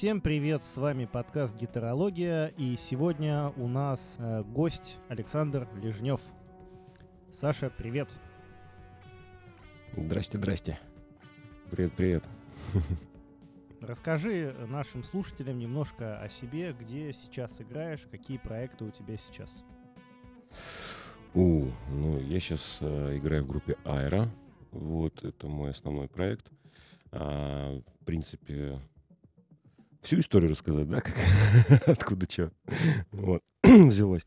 Всем привет, с вами подкаст «Гитарология», и сегодня у нас э, гость Александр Лежнев. Саша, привет. Здрасте, здрасте. Привет, привет. Расскажи нашим слушателям немножко о себе, где сейчас играешь, какие проекты у тебя сейчас. У, ну я сейчас э, играю в группе Айра. Вот, это мой основной проект. А, в принципе, всю историю рассказать, да, как, откуда что вот, взялось.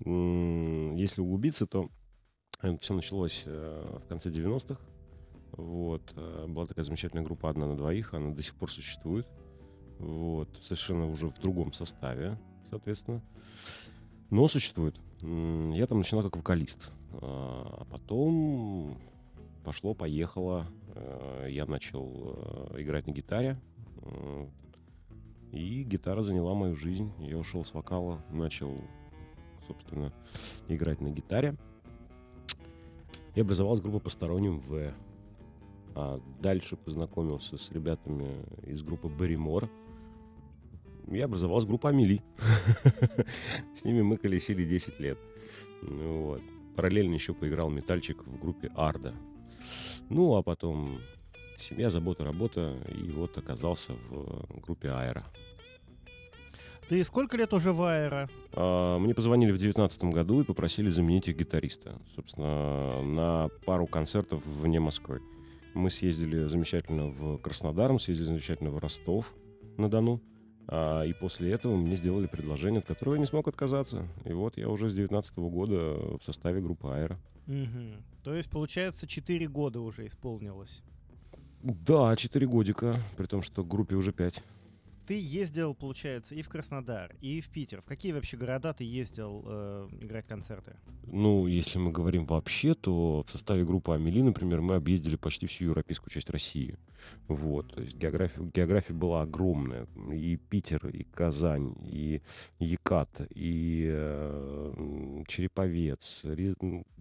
Если углубиться, то все началось э, в конце 90-х. Вот. Э, была такая замечательная группа «Одна на двоих», она до сих пор существует. Вот. Совершенно уже в другом составе, соответственно. Но существует. Я там начинал как вокалист. А потом пошло-поехало. Э, я начал играть на гитаре. И гитара заняла мою жизнь. Я ушел с вокала, начал, собственно, играть на гитаре. И образовалась группа «Посторонним В». А дальше познакомился с ребятами из группы «Берримор». И образовалась группа «Амели». С ними мы колесили 10 лет. Вот. Параллельно еще поиграл метальчик в группе «Арда». Ну, а потом семья, забота, работа, и вот оказался в группе Аэро. Ты сколько лет уже в Аэро? А, мне позвонили в девятнадцатом году и попросили заменить их гитариста. Собственно, на пару концертов вне Москвы. Мы съездили замечательно в Краснодар, мы съездили замечательно в Ростов на Дону. А, и после этого мне сделали предложение, от которого я не смог отказаться. И вот я уже с 19 года в составе группы Аэро. Угу. То есть, получается, 4 года уже исполнилось. Да, 4 годика, при том, что группе уже 5. Ты ездил, получается, и в Краснодар, и в Питер. В какие вообще города ты ездил э, играть концерты? Ну, если мы говорим вообще, то в составе группы Амели, например, мы объездили почти всю европейскую часть России. Вот, то есть география, география была огромная. И Питер, и Казань, и Екат, и э, Череповец.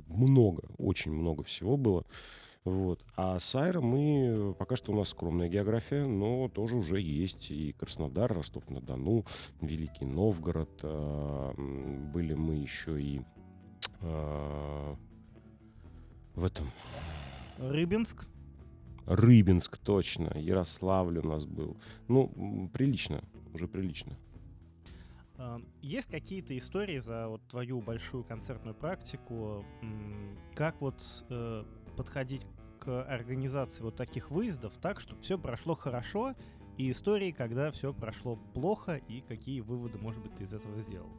Много, очень много всего было. Вот. А с Айро мы, пока что у нас скромная география, но тоже уже есть и Краснодар, Ростов-на-Дону, Великий Новгород. Э, были мы еще и э, в этом... Рыбинск? Рыбинск, точно. Ярославль у нас был. Ну, прилично, уже прилично. Есть какие-то истории за вот твою большую концертную практику, как вот э, подходить организации вот таких выездов так, чтобы все прошло хорошо, и истории, когда все прошло плохо, и какие выводы, может быть, ты из этого сделал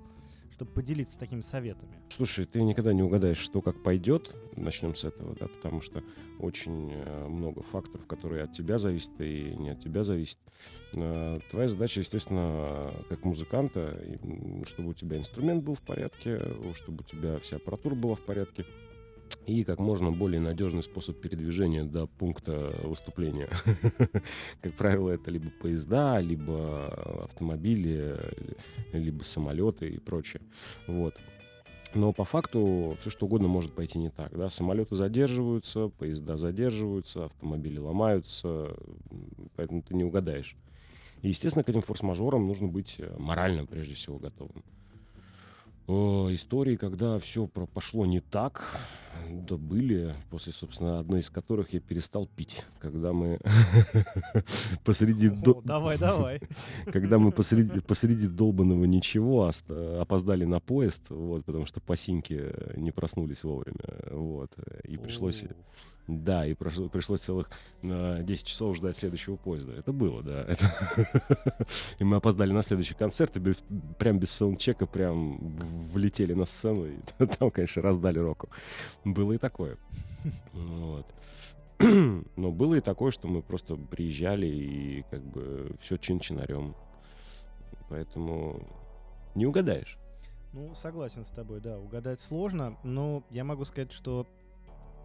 чтобы поделиться такими советами? Слушай, ты никогда не угадаешь, что как пойдет. Начнем с этого, да, потому что очень э, много факторов, которые от тебя зависят и не от тебя зависят. Э, твоя задача, естественно, как музыканта, чтобы у тебя инструмент был в порядке, чтобы у тебя вся аппаратура была в порядке, и как можно более надежный способ передвижения до пункта выступления. Как правило, это либо поезда, либо автомобили, либо самолеты и прочее. Вот. Но по факту все что угодно может пойти не так. Да? Самолеты задерживаются, поезда задерживаются, автомобили ломаются, поэтому ты не угадаешь. И, естественно, к этим форс-мажорам нужно быть морально, прежде всего, готовым. Истории, когда все пошло не так, да были, после, собственно, одной из которых я перестал пить, когда мы посреди... Давай, давай. Когда мы посреди, долбанного ничего опоздали на поезд, вот, потому что пасинки не проснулись вовремя, вот, и пришлось... Да, и прошло, пришлось целых э, 10 часов ждать следующего поезда. Это было, да. Это... и мы опоздали на следующий концерт, и прям без саундчека прям влетели на сцену, и там, конечно, раздали року. Было и такое. Вот. Но было и такое, что мы просто приезжали и как бы все чин-чинарем. Поэтому не угадаешь. Ну, согласен с тобой, да, угадать сложно, но я могу сказать, что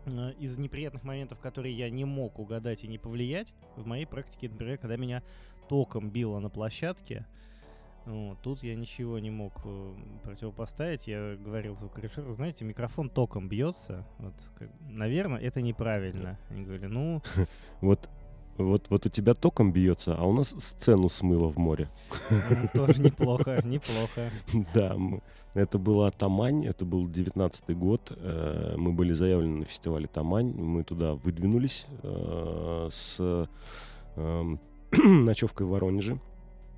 Э, из неприятных моментов, которые я не мог угадать и не повлиять, в моей практике, например, когда меня током било на площадке, вот, тут я ничего не мог э, противопоставить. Я говорил звукорежиссеру, знаете, микрофон током бьется. Вот, как, наверное, это неправильно. Они говорили, ну... Вот Вот, вот у тебя током бьется, а у нас сцену смыло в море. Тоже неплохо, неплохо. Да, это была Тамань, это был 19 год. Э, мы были заявлены на фестивале Тамань. Мы туда выдвинулись э, с эм, ночевкой в Воронеже.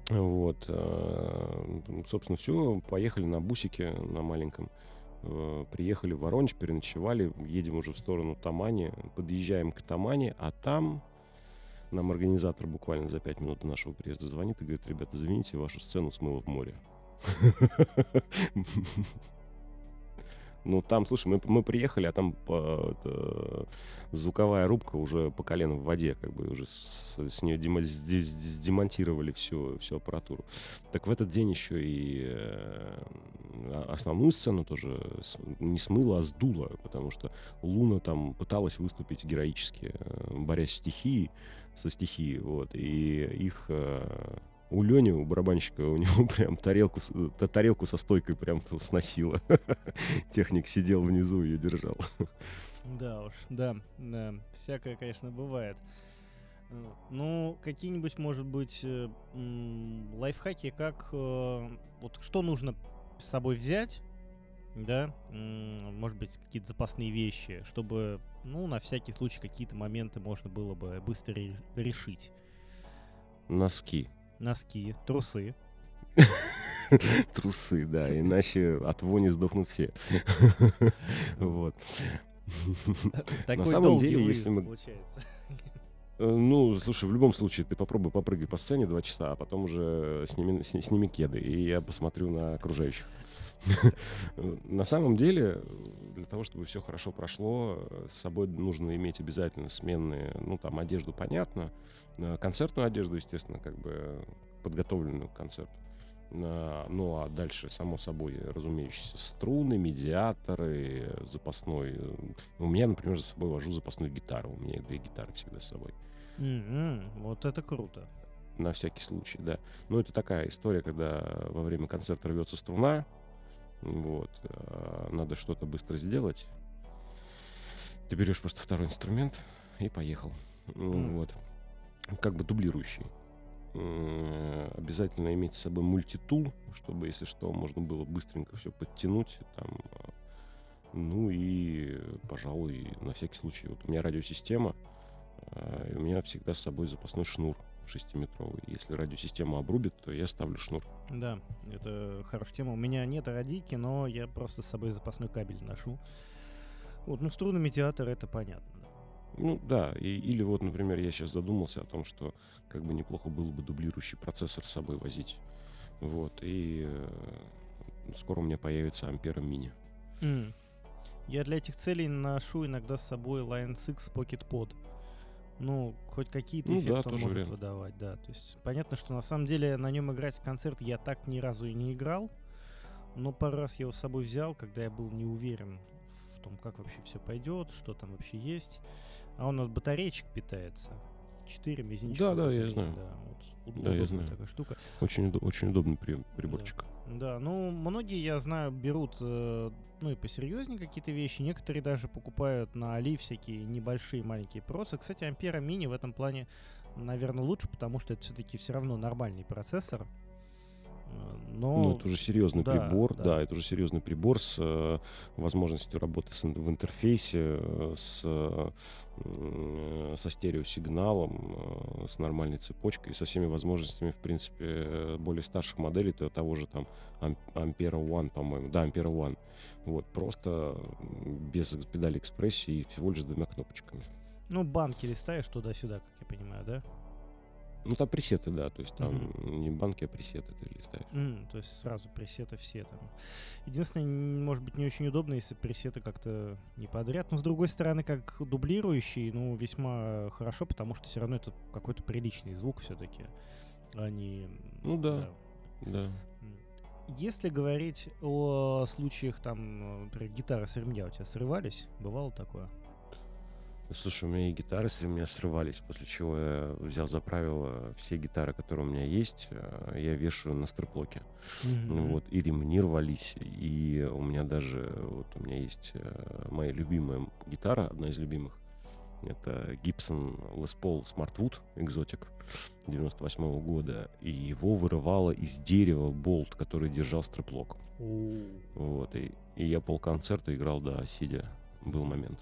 Вот. Э, собственно, все, поехали на бусике на маленьком. Приехали в Воронеж, переночевали, едем уже в сторону Тамани, подъезжаем к Тамани, а там нам организатор буквально за пять минут до нашего приезда звонит и говорит, ребята, извините, вашу сцену смыло в море. Ну, там, слушай, мы, мы приехали, а там по, это, звуковая рубка уже по колено в воде, как бы уже с, с нее демо, с, с, демонтировали всю, всю аппаратуру. Так в этот день еще и э, основную сцену тоже не смыло, а сдуло, потому что Луна там пыталась выступить героически, э, борясь с стихией, со стихией, вот, и их э, у Лени, у барабанщика, у него прям тарелку, тарелку со стойкой прям сносило. Техник сидел внизу и ее держал. Да уж, да, да, всякое, конечно, бывает. Э, ну, какие-нибудь, может быть, э, лайфхаки, как вот что нужно с собой взять, да, может быть, какие-то запасные вещи, чтобы, ну, на всякий случай какие-то моменты можно было бы быстро решить. Носки. Носки, трусы. Трусы, да, иначе от вони сдохнут все. Вот. На самом деле, если мы... получается. Э, ну, слушай, в любом случае, ты попробуй попрыгай по сцене два часа, а потом уже сними, сними кеды, и я посмотрю на окружающих. На самом деле, для того, чтобы все хорошо прошло, с собой нужно иметь обязательно сменные, ну, там, одежду, понятно, концертную одежду, естественно, как бы подготовленную к концерту. Ну, а дальше, само собой, разумеющиеся, струны, медиаторы, запасной. Э, у меня, например, за собой вожу запасную гитару. У меня две гитары всегда с собой. Mm-hmm. Вот это круто. На всякий случай, да. Ну, это такая история, когда во время концерта рвется струна, вот. Надо что-то быстро сделать. Ты берешь просто второй инструмент и поехал. Mm. Вот. Как бы дублирующий. Обязательно иметь с собой мультитул, чтобы, если что, можно было быстренько все подтянуть. Там, а, ну и, пожалуй, на всякий случай. Вот у меня радиосистема, а, и у меня всегда с собой запасной шнур. 6-метровый. Если радиосистема обрубит, то я ставлю шнур. Да, это хорошая тема. У меня нет радийки, но я просто с собой запасной кабель ношу. Вот, ну, струнный медиатор, это понятно. Ну да, и, или вот, например, я сейчас задумался о том, что как бы неплохо было бы дублирующий процессор с собой возить. Вот, и э, скоро у меня появится Ampere Mini. Mm. Я для этих целей ношу иногда с собой Line 6 Pocket Pod ну, хоть какие-то ну, эффекты да, он может вариант. выдавать, да. То есть понятно, что на самом деле на нем играть в концерт я так ни разу и не играл, но пару раз я его с собой взял, когда я был не уверен том, как вообще все пойдет, что там вообще есть. А он от батареечек питается. 4 мизинчика. Да, да, я знаю. Да, вот, да, я знаю. такая штука. Очень, очень удобный при, приборчик. Да. да, ну, многие, я знаю, берут, э, ну, и посерьезнее какие-то вещи. Некоторые даже покупают на Али всякие небольшие маленькие процы. Кстати, Ампера Мини в этом плане, наверное, лучше, потому что это все-таки все равно нормальный процессор. Э, но... Ну, это уже серьезный да, прибор, да. да, это уже серьезный прибор с э, возможностью работы с, в интерфейсе, э, с, э, со стереосигналом, э, с нормальной цепочкой, со всеми возможностями, в принципе, более старших моделей, то того же там Ampere One, по-моему, да, Ampere One. Вот, просто без педали экспрессии и всего лишь двумя кнопочками. Ну, банки листаешь туда-сюда, как я понимаю, да? Ну, там пресеты, да, то есть там uh-huh. не банки, а пресеты ты листаешь. Mm, то есть сразу пресеты все там. Единственное, может быть, не очень удобно, если пресеты как-то не подряд. Но, с другой стороны, как дублирующий, ну, весьма хорошо, потому что все равно это какой-то приличный звук все-таки. Они... Ну да, да. да. Если говорить о случаях, там, например, гитары с ремня у тебя срывались, бывало такое? Слушай, у меня и гитары с меня срывались, после чего я взял за правило все гитары, которые у меня есть, э, я вешаю на стреплоке. Mm-hmm. Вот, и ремни рвались, и у меня даже, вот у меня есть э, моя любимая гитара, одна из любимых, Это Gibson Les Paul Smartwood Exotic 98 года. И его вырывало из дерева болт, который держал стреплок. Вот. И, и я полконцерта играл, да, сидя. Был момент.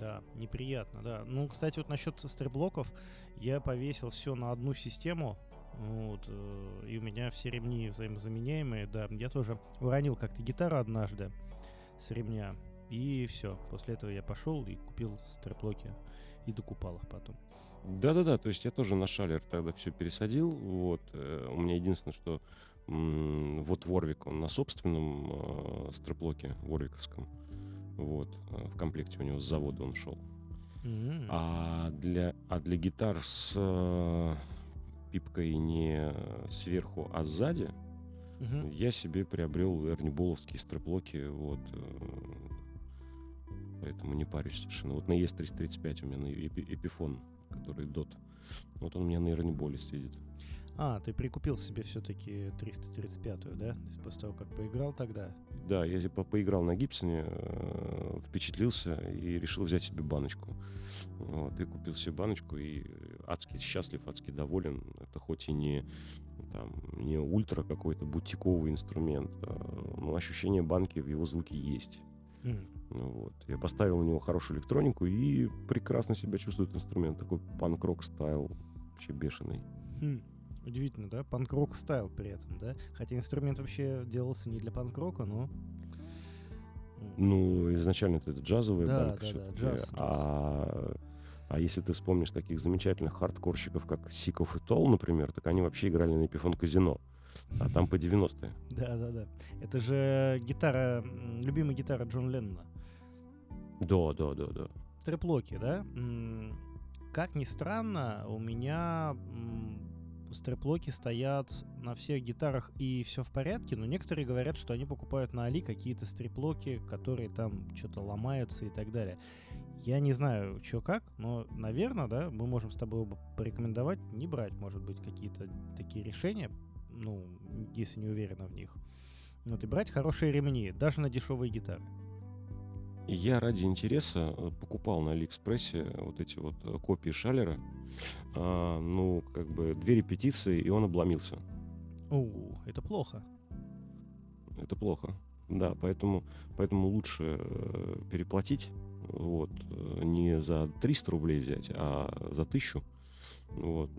Да, неприятно, да. Ну, кстати, вот насчет стреблоков, я повесил все на одну систему, вот, э, и у меня все ремни взаимозаменяемые, да. Я тоже уронил как-то гитару однажды с ремня, и все. После этого я пошел и купил стреплоки и докупал их потом. Да-да-да, то есть я тоже на шалер тогда все пересадил. Вот. Э, у меня единственное, что вот Ворвик, он на собственном э, стреплоке Ворвиковском. Вот. Э, в комплекте у него с завода он шел. Mm-hmm. А, для, а для гитар с э, пипкой не сверху, а сзади mm-hmm. я себе приобрел эрниболовские стреплоки. Вот. Э, поэтому не парюсь совершенно. Вот на ES335 у меня на Эпифон, который DOT. Вот он у меня на эрниболе сидит. А, ты прикупил себе все-таки 335-ю, да? После того, как поиграл тогда? Да, я типа поиграл на Гибсоне, э, впечатлился и решил взять себе баночку. Вот, и купил себе баночку, и адски счастлив, адски доволен. Это хоть и не, там, не ультра какой-то бутиковый инструмент, а, но ощущение банки в его звуке есть. Мм. Вот. Я поставил на него хорошую электронику и прекрасно себя чувствует инструмент. Такой панк-рок стайл, вообще бешеный. Мм. Удивительно, да? Панк-рок style при этом, да? Хотя инструмент вообще делался не для панк-рока, но... Ну, изначально это джазовая да, банка да, да, джаз, джаз. А, а если ты вспомнишь таких замечательных хардкорщиков, как Sick of It All, например, так они вообще играли на Epiphone Casino. А там по 90-е. Да, да, да. Это же гитара, любимая гитара Джон Леннона. Да, да, да, да. Стреплоки, да? Как ни странно, у меня стреплоки стоят на всех гитарах и все в порядке, но некоторые говорят, что они покупают на Али какие-то стреплоки, которые там что-то ломаются и так далее. Я не знаю, что как, но, наверное, да, мы можем с тобой порекомендовать не брать, может быть, какие-то такие решения, ну, если не уверена в них. Вот, и брать хорошие ремни, даже на дешевые гитары. Я ради интереса э, покупал на Алиэкспрессе вот эти вот э, копии Шалера. А, ну, как бы две репетиции, и он обломился. О, это плохо. Это плохо. Да, поэтому, поэтому лучше э, переплатить, вот, не за 300 рублей взять, а за тысячу, вот,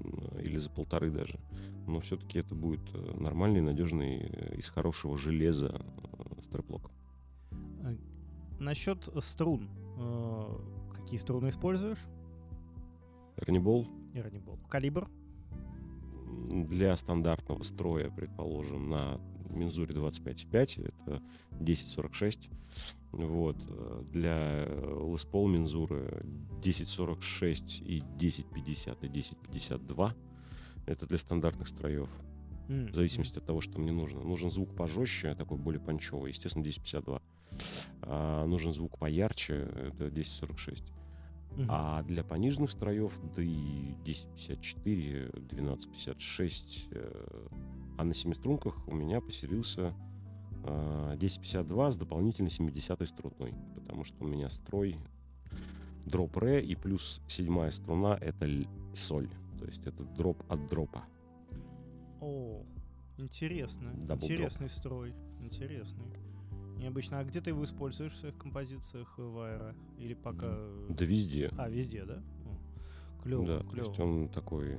или за полторы даже. Но все-таки это будет нормальный, надежный, из хорошего железа стреплок. Насчет струн. Э, какие струны используешь? Эрнибол. Эрнибол. Калибр? Для стандартного строя, предположим, на мензуре 25,5 это 1046. Вот. Для Les Paul мензуры 1046 и 1050 и 1052. Это для стандартных строев. Mm. В зависимости от того, что мне нужно. Нужен звук пожестче, такой более панчевый, естественно, 1052. А, нужен звук поярче, это 1046. Угу. А для пониженных строев, да и 1054, 1256, э, а на семиструнках у меня поселился 1052 а, с дополнительной 70 струной, потому что у меня строй дроп ре и плюс седьмая струна это соль, то есть это дроп от дропа. О, интересно, Double интересный drop. строй, интересный. Необычно. А где ты его используешь в своих композициях в Аэро? Или пока... Да везде. А, везде, да? Клево, да, клево. то есть он такой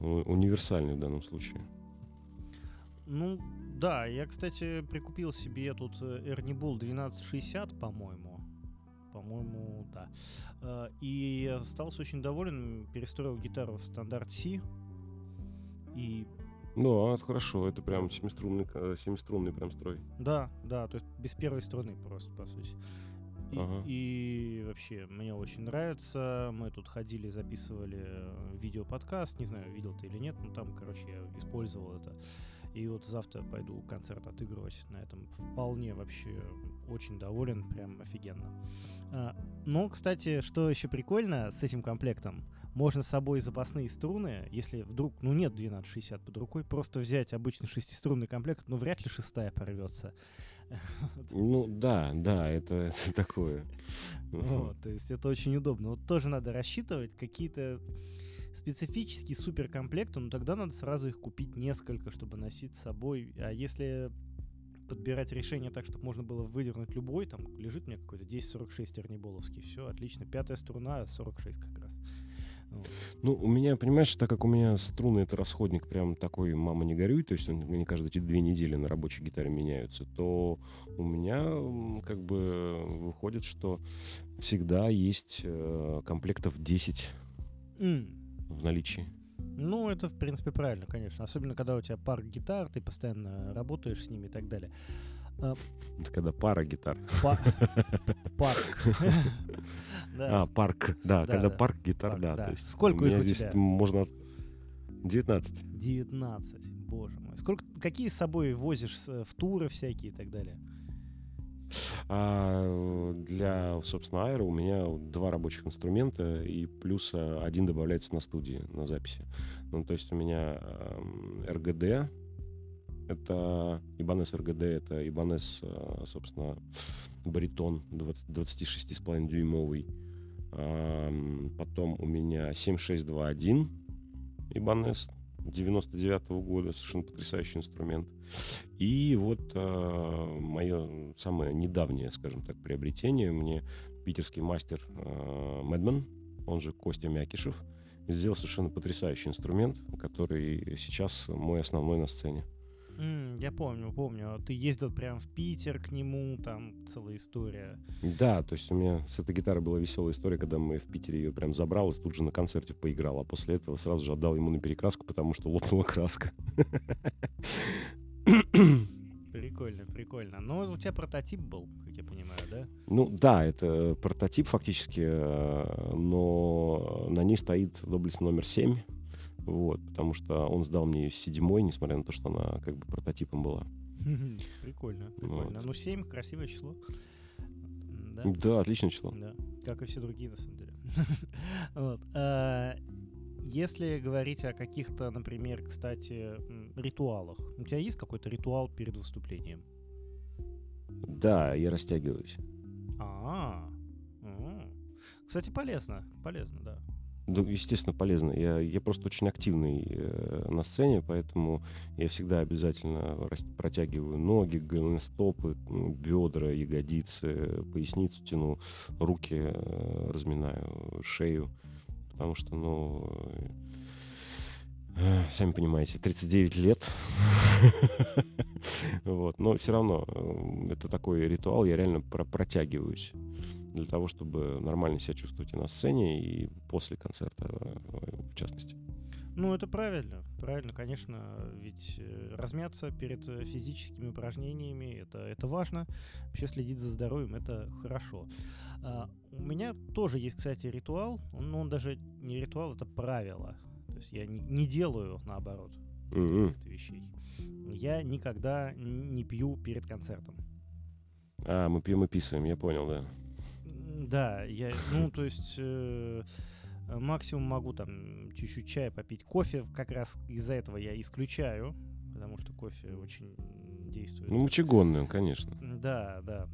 универсальный в данном случае. Ну, да, я, кстати, прикупил себе тут Ernie Bull 1260, по-моему. По-моему, да. Э, и остался очень доволен, перестроил гитару в стандарт C. И ну, это хорошо, это прям семиструнный, семиструнный прям строй. Да, да, то есть без первой струны просто, по сути. И, ага. и вообще, мне очень нравится. Мы тут ходили, записывали э, видео-подкаст. Не знаю, видел ты или нет, но там, короче, я использовал это. И вот завтра пойду концерт отыгрывать на этом. Вполне вообще очень доволен, прям офигенно. А, но, кстати, что еще прикольно с этим комплектом — можно с собой запасные струны, если вдруг, ну нет 1260 под рукой, просто взять обычный шестиструнный комплект, но вряд ли шестая порвется. Ну да, да, это, это такое. Вот, то есть это очень удобно. Вот тоже надо рассчитывать какие-то специфические суперкомплекты, но тогда надо сразу их купить несколько, чтобы носить с собой. А если подбирать решение так, чтобы можно было выдернуть любой, там лежит меня какой-то 1046 терниболовский, все, отлично, пятая струна, 46 как раз. Ну, у меня, понимаешь, так как у меня струны это расходник прям такой, мама не горюй, то есть они каждые две недели на рабочей гитаре меняются, то у меня как бы выходит, что всегда есть э, комплектов 10 mm. в наличии. Ну, это, в принципе, правильно, конечно. Особенно, когда у тебя парк гитар, ты постоянно работаешь с ними и так далее. А, это когда пара гитар. Парк. А, парк, да, когда парк гитар, да. Сколько их у здесь можно 19. 19, боже мой. Сколько, какие с собой возишь в туры всякие и так далее? А для, собственно, Аэро у меня два рабочих инструмента, и плюс а, один добавляется на студии, на записи. Ну, то есть у меня RGD, это Ibanez RGD, это Ibanez, а, собственно, баритон 26,5 дюймовый. Потом у меня 7621 Ibanez 99 -го года, совершенно потрясающий инструмент. И вот э, мое самое недавнее, скажем так, приобретение, мне питерский мастер э, Мэдман, он же Костя Мякишев, сделал совершенно потрясающий инструмент, который сейчас мой основной на сцене. Mm, я помню, помню. Ты ездил прям в Питер к нему, там целая история. Да, то есть у меня с этой гитарой была веселая история, когда мы в Питере ее прям забрал и тут же на концерте поиграл, а после этого сразу же отдал ему на перекраску, потому что лопнула краска. Прикольно, прикольно. Ну, у тебя прототип был, как я понимаю, да? Ну, да, это прототип фактически, э, но на ней стоит доблесть номер 7 вот, потому что он сдал мне седьмой, несмотря на то, что она как бы прототипом была. Прикольно, прикольно. Вот. Ну, 7 красивое число. Да? да, отличное число. Да, как и все другие, на самом деле. вот. А, если говорить о каких-то, например, кстати, ритуалах, у тебя есть какой-то ритуал перед выступлением? Да, я растягиваюсь. А, кстати, полезно, полезно, да. Да, естественно, полезно. Я, я просто очень активный э, на сцене, поэтому я всегда обязательно протягиваю ноги, стопы, ну, бедра, ягодицы, поясницу тяну, руки э, разминаю, шею, потому что, ну, э, сами понимаете, 39 лет, вот, но все равно э, это такой ритуал, я реально про протягиваюсь для того, чтобы нормально себя чувствовать и на сцене, и после концерта, в частности. Ну, это правильно. Правильно, конечно. Ведь э, размяться перед э, физическими упражнениями это, это важно. Вообще следить за здоровьем это хорошо. А, у меня тоже есть, кстати, ритуал. Ну, он даже не ритуал, это правило. То есть я не, не делаю наоборот mm-hmm. каких-то вещей. Я никогда не пью перед концертом. А, мы пьем и писаем, я понял, да. Да, я, ну, то есть э, максимум могу там чуть-чуть чая попить. Кофе как раз из-за этого я исключаю, потому что кофе очень действует. Ну, мочегонный он, конечно. Да, да.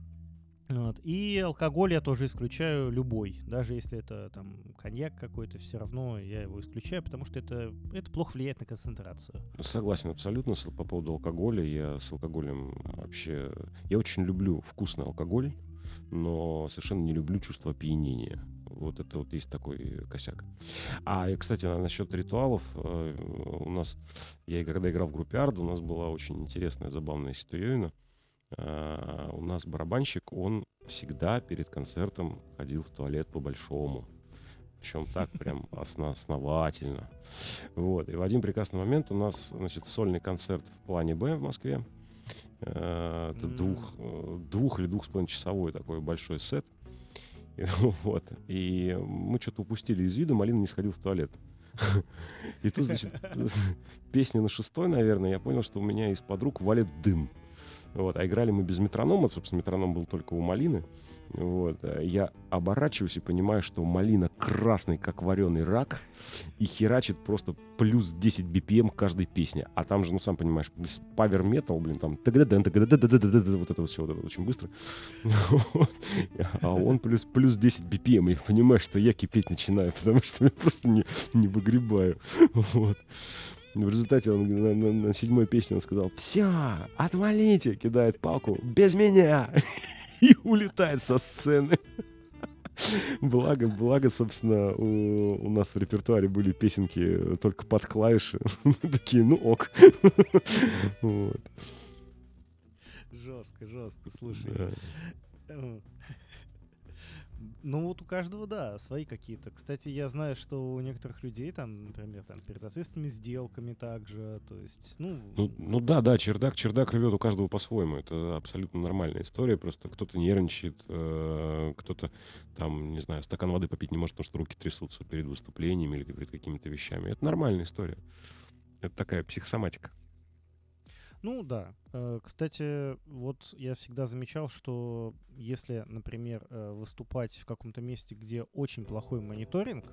Вот. И алкоголь я тоже исключаю любой. Даже если это там коньяк какой-то, все равно я его исключаю, потому что это, это плохо влияет на концентрацию. Согласен абсолютно по поводу алкоголя. Я с алкоголем вообще... Я очень люблю вкусный алкоголь но совершенно не люблю чувство опьянения. Вот это вот есть такой косяк. А, и, кстати, насчет ритуалов. Э, у нас, я когда играл в группе Ард, у нас была очень интересная, забавная ситуация. Э, у нас барабанщик, он всегда перед концертом ходил в туалет по-большому. Причем так прям основательно. Вот. И в один прекрасный момент у нас, значит, сольный концерт в плане Б в Москве. Э, это двух, э, двух или двух с половиной часовой такой большой сет. И, вот. И мы что-то упустили из виду, Малина не сходил в туалет. И тут, значит, песня на шестой, наверное, я понял, что у меня из-под рук валит дым. Вот, а играли мы без метронома, собственно, метроном был только у Малины. Вот, э, я оборачиваюсь и понимаю, что Малина красный, как вареный рак, и херачит просто плюс 10 BPM каждой песни. А там же, ну, сам понимаешь, павер метал, блин, там вот это все вот это очень быстро. А он плюс, плюс 10 BPM, я понимаю, что я кипеть начинаю, потому что я просто не, не выгребаю. Вот. В результате он на, на, на седьмой песне он сказал, все, отвалите, кидает палку, без меня, и улетает со сцены. Благо, благо, собственно, у, у нас в репертуаре были песенки только под клавиши. Такие, ну ок. вот. Жестко, жестко, слушай. Да. Ну вот у каждого, да, свои какие-то. Кстати, я знаю, что у некоторых людей там, например, там перед ответственными сделками также, то есть, ну... Ну, ну да, да, чердак, чердак рвет у каждого по-своему. Это абсолютно нормальная история. Просто кто-то нервничает, э, кто-то там, не знаю, стакан воды попить не может, потому что руки трясутся перед выступлением или перед какими-то вещами. Это нормальная история. Это такая психосоматика. Ну да. Э, кстати, вот я всегда замечал, что если, например, э, выступать в каком-то месте, где очень плохой мониторинг,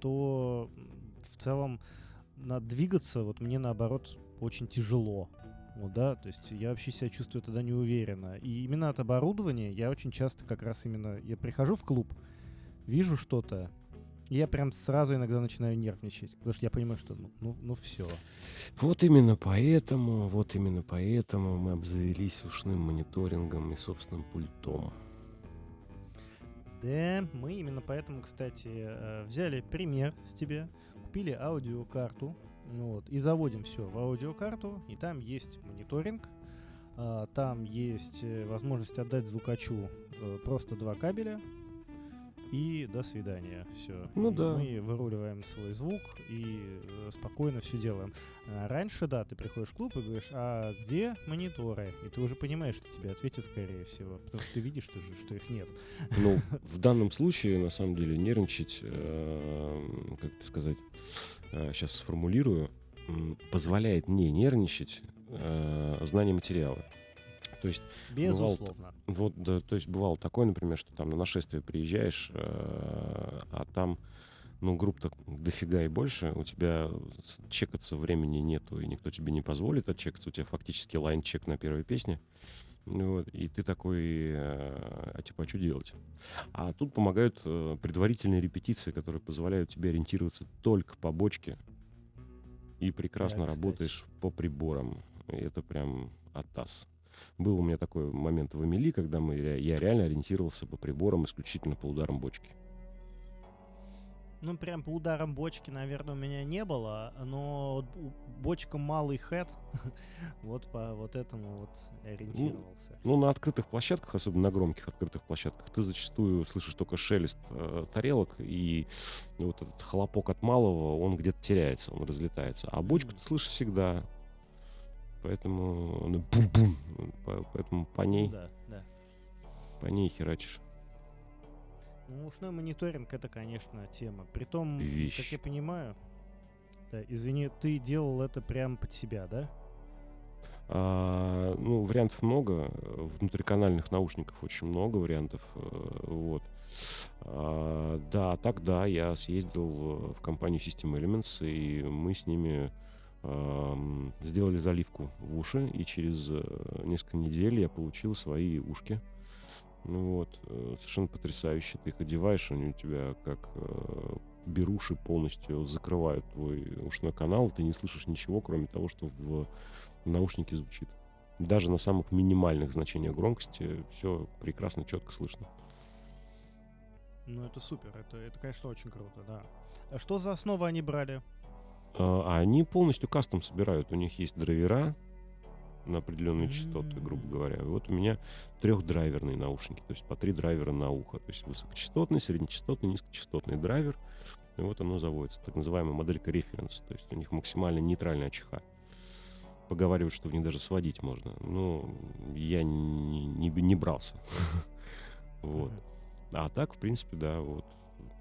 то в целом надо двигаться, вот мне наоборот очень тяжело. Вот, да, то есть я вообще себя чувствую тогда неуверенно. И именно от оборудования я очень часто как раз именно... Я прихожу в клуб, вижу что-то, я прям сразу иногда начинаю нервничать, потому что я понимаю, что ну, ну, ну все. Вот именно поэтому, вот именно поэтому мы обзавелись ушным мониторингом и собственным пультом. Да, мы именно поэтому, кстати, э, взяли пример с тебя, купили аудиокарту, вот, и заводим все в аудиокарту, и там есть мониторинг, а, там есть э, возможность отдать звукачу э, просто два кабеля, и до свидания. Все. Ну да. Мы выруливаем свой звук и э, спокойно все делаем. А раньше, да, ты приходишь в клуб и говоришь, а где мониторы? И ты уже понимаешь, что тебе ответят скорее всего, потому что ты видишь, что, что их нет. Ну, в данном случае, на самом деле, нервничать, э, как это сказать, э, сейчас сформулирую, позволяет не нервничать э, знание материала. То есть Безусловно. Бывал, вот, да, то есть бывало такое, например, что там на нашествие приезжаешь, э, а там, ну, групп-то дофига и больше, у тебя чекаться времени нету, и никто тебе не позволит отчекаться, у тебя фактически лайн-чек на первой песне. Вот, и ты такой, э, а типа, а что делать? А тут помогают э, предварительные репетиции, которые позволяют тебе ориентироваться только по бочке, и прекрасно да, работаешь по приборам. И это прям атас. Был у меня такой момент в Эмили, когда мы, я реально ориентировался по приборам исключительно по ударам бочки. Ну, прям по ударам бочки, наверное, у меня не было, но бочка малый хэт, вот по вот этому вот ориентировался. Ну, ну, на открытых площадках, особенно на громких открытых площадках, ты зачастую слышишь только шелест э, тарелок, и вот этот хлопок от малого, он где-то теряется, он разлетается. А бочку mm. ты слышишь всегда. Поэтому бум-бум. Поэтому по ней. Да, да. По ней херачишь. Ну, ушной мониторинг это, конечно, тема. Притом, Вещь. как я понимаю, да, извини, ты делал это прямо под себя, да? А, ну, вариантов много. Внутриканальных наушников очень много вариантов. Э, вот. А, да, тогда я съездил в компанию System Elements, и мы с ними сделали заливку в уши, и через э, несколько недель я получил свои ушки. Ну вот, э, совершенно потрясающе. Ты их одеваешь, они у тебя как э, беруши полностью закрывают твой ушной канал, ты не слышишь ничего, кроме того, что в наушнике звучит. Даже на самых минимальных значениях громкости все прекрасно, четко слышно. Ну, это супер, это, это, конечно, очень круто, да. А что за основу они брали? А они полностью кастом собирают. У них есть драйвера на определенные частоты, грубо говоря. И вот у меня трехдрайверные наушники, то есть по три драйвера на ухо. То есть высокочастотный, среднечастотный, низкочастотный драйвер. И вот оно заводится. Так называемая моделька референс. То есть у них максимально нейтральная ЧХ. Поговаривают, что в них даже сводить можно. Но я не, не, не брался. Вот. А так, в принципе, да, вот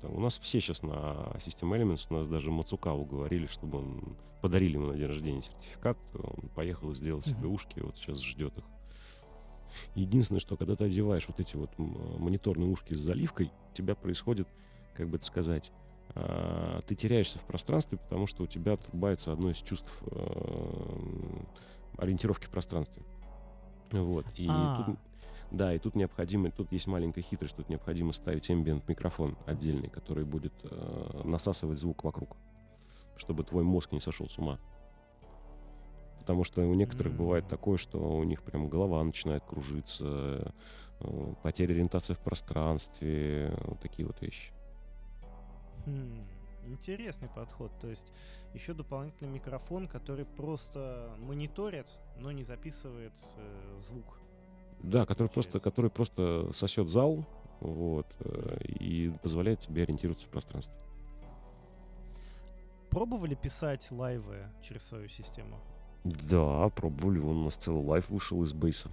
У нас все сейчас на System Elements, у нас даже Мацукаву говорили, чтобы он подарили ему на день рождения сертификат, он поехал и сделал себе ушки, вот сейчас ждет их. Единственное, что когда ты одеваешь вот эти вот мониторные ушки с заливкой, у тебя происходит, как бы это сказать, а, ты теряешься в пространстве, потому что у тебя отрубается одно из чувств э, ориентировки в пространстве. Вот. И А. тут, да, и тут необходимо, тут есть маленькая хитрость, тут необходимо ставить ambient микрофон отдельный, который будет э, насасывать звук вокруг, чтобы твой мозг не сошел с ума. Потому что у некоторых М. бывает такое, что у них прям голова начинает кружиться, э, потеря ориентации в пространстве, вот такие вот вещи. Хм, интересный подход. То есть еще дополнительный микрофон, который просто мониторит, но не записывает э, звук. Да, который просто, который просто сосет зал, вот, э, и позволяет тебе ориентироваться в пространстве. Пробовали писать лайвы через свою систему? Да, пробовали, вон у нас целый лайв вышел из бейса.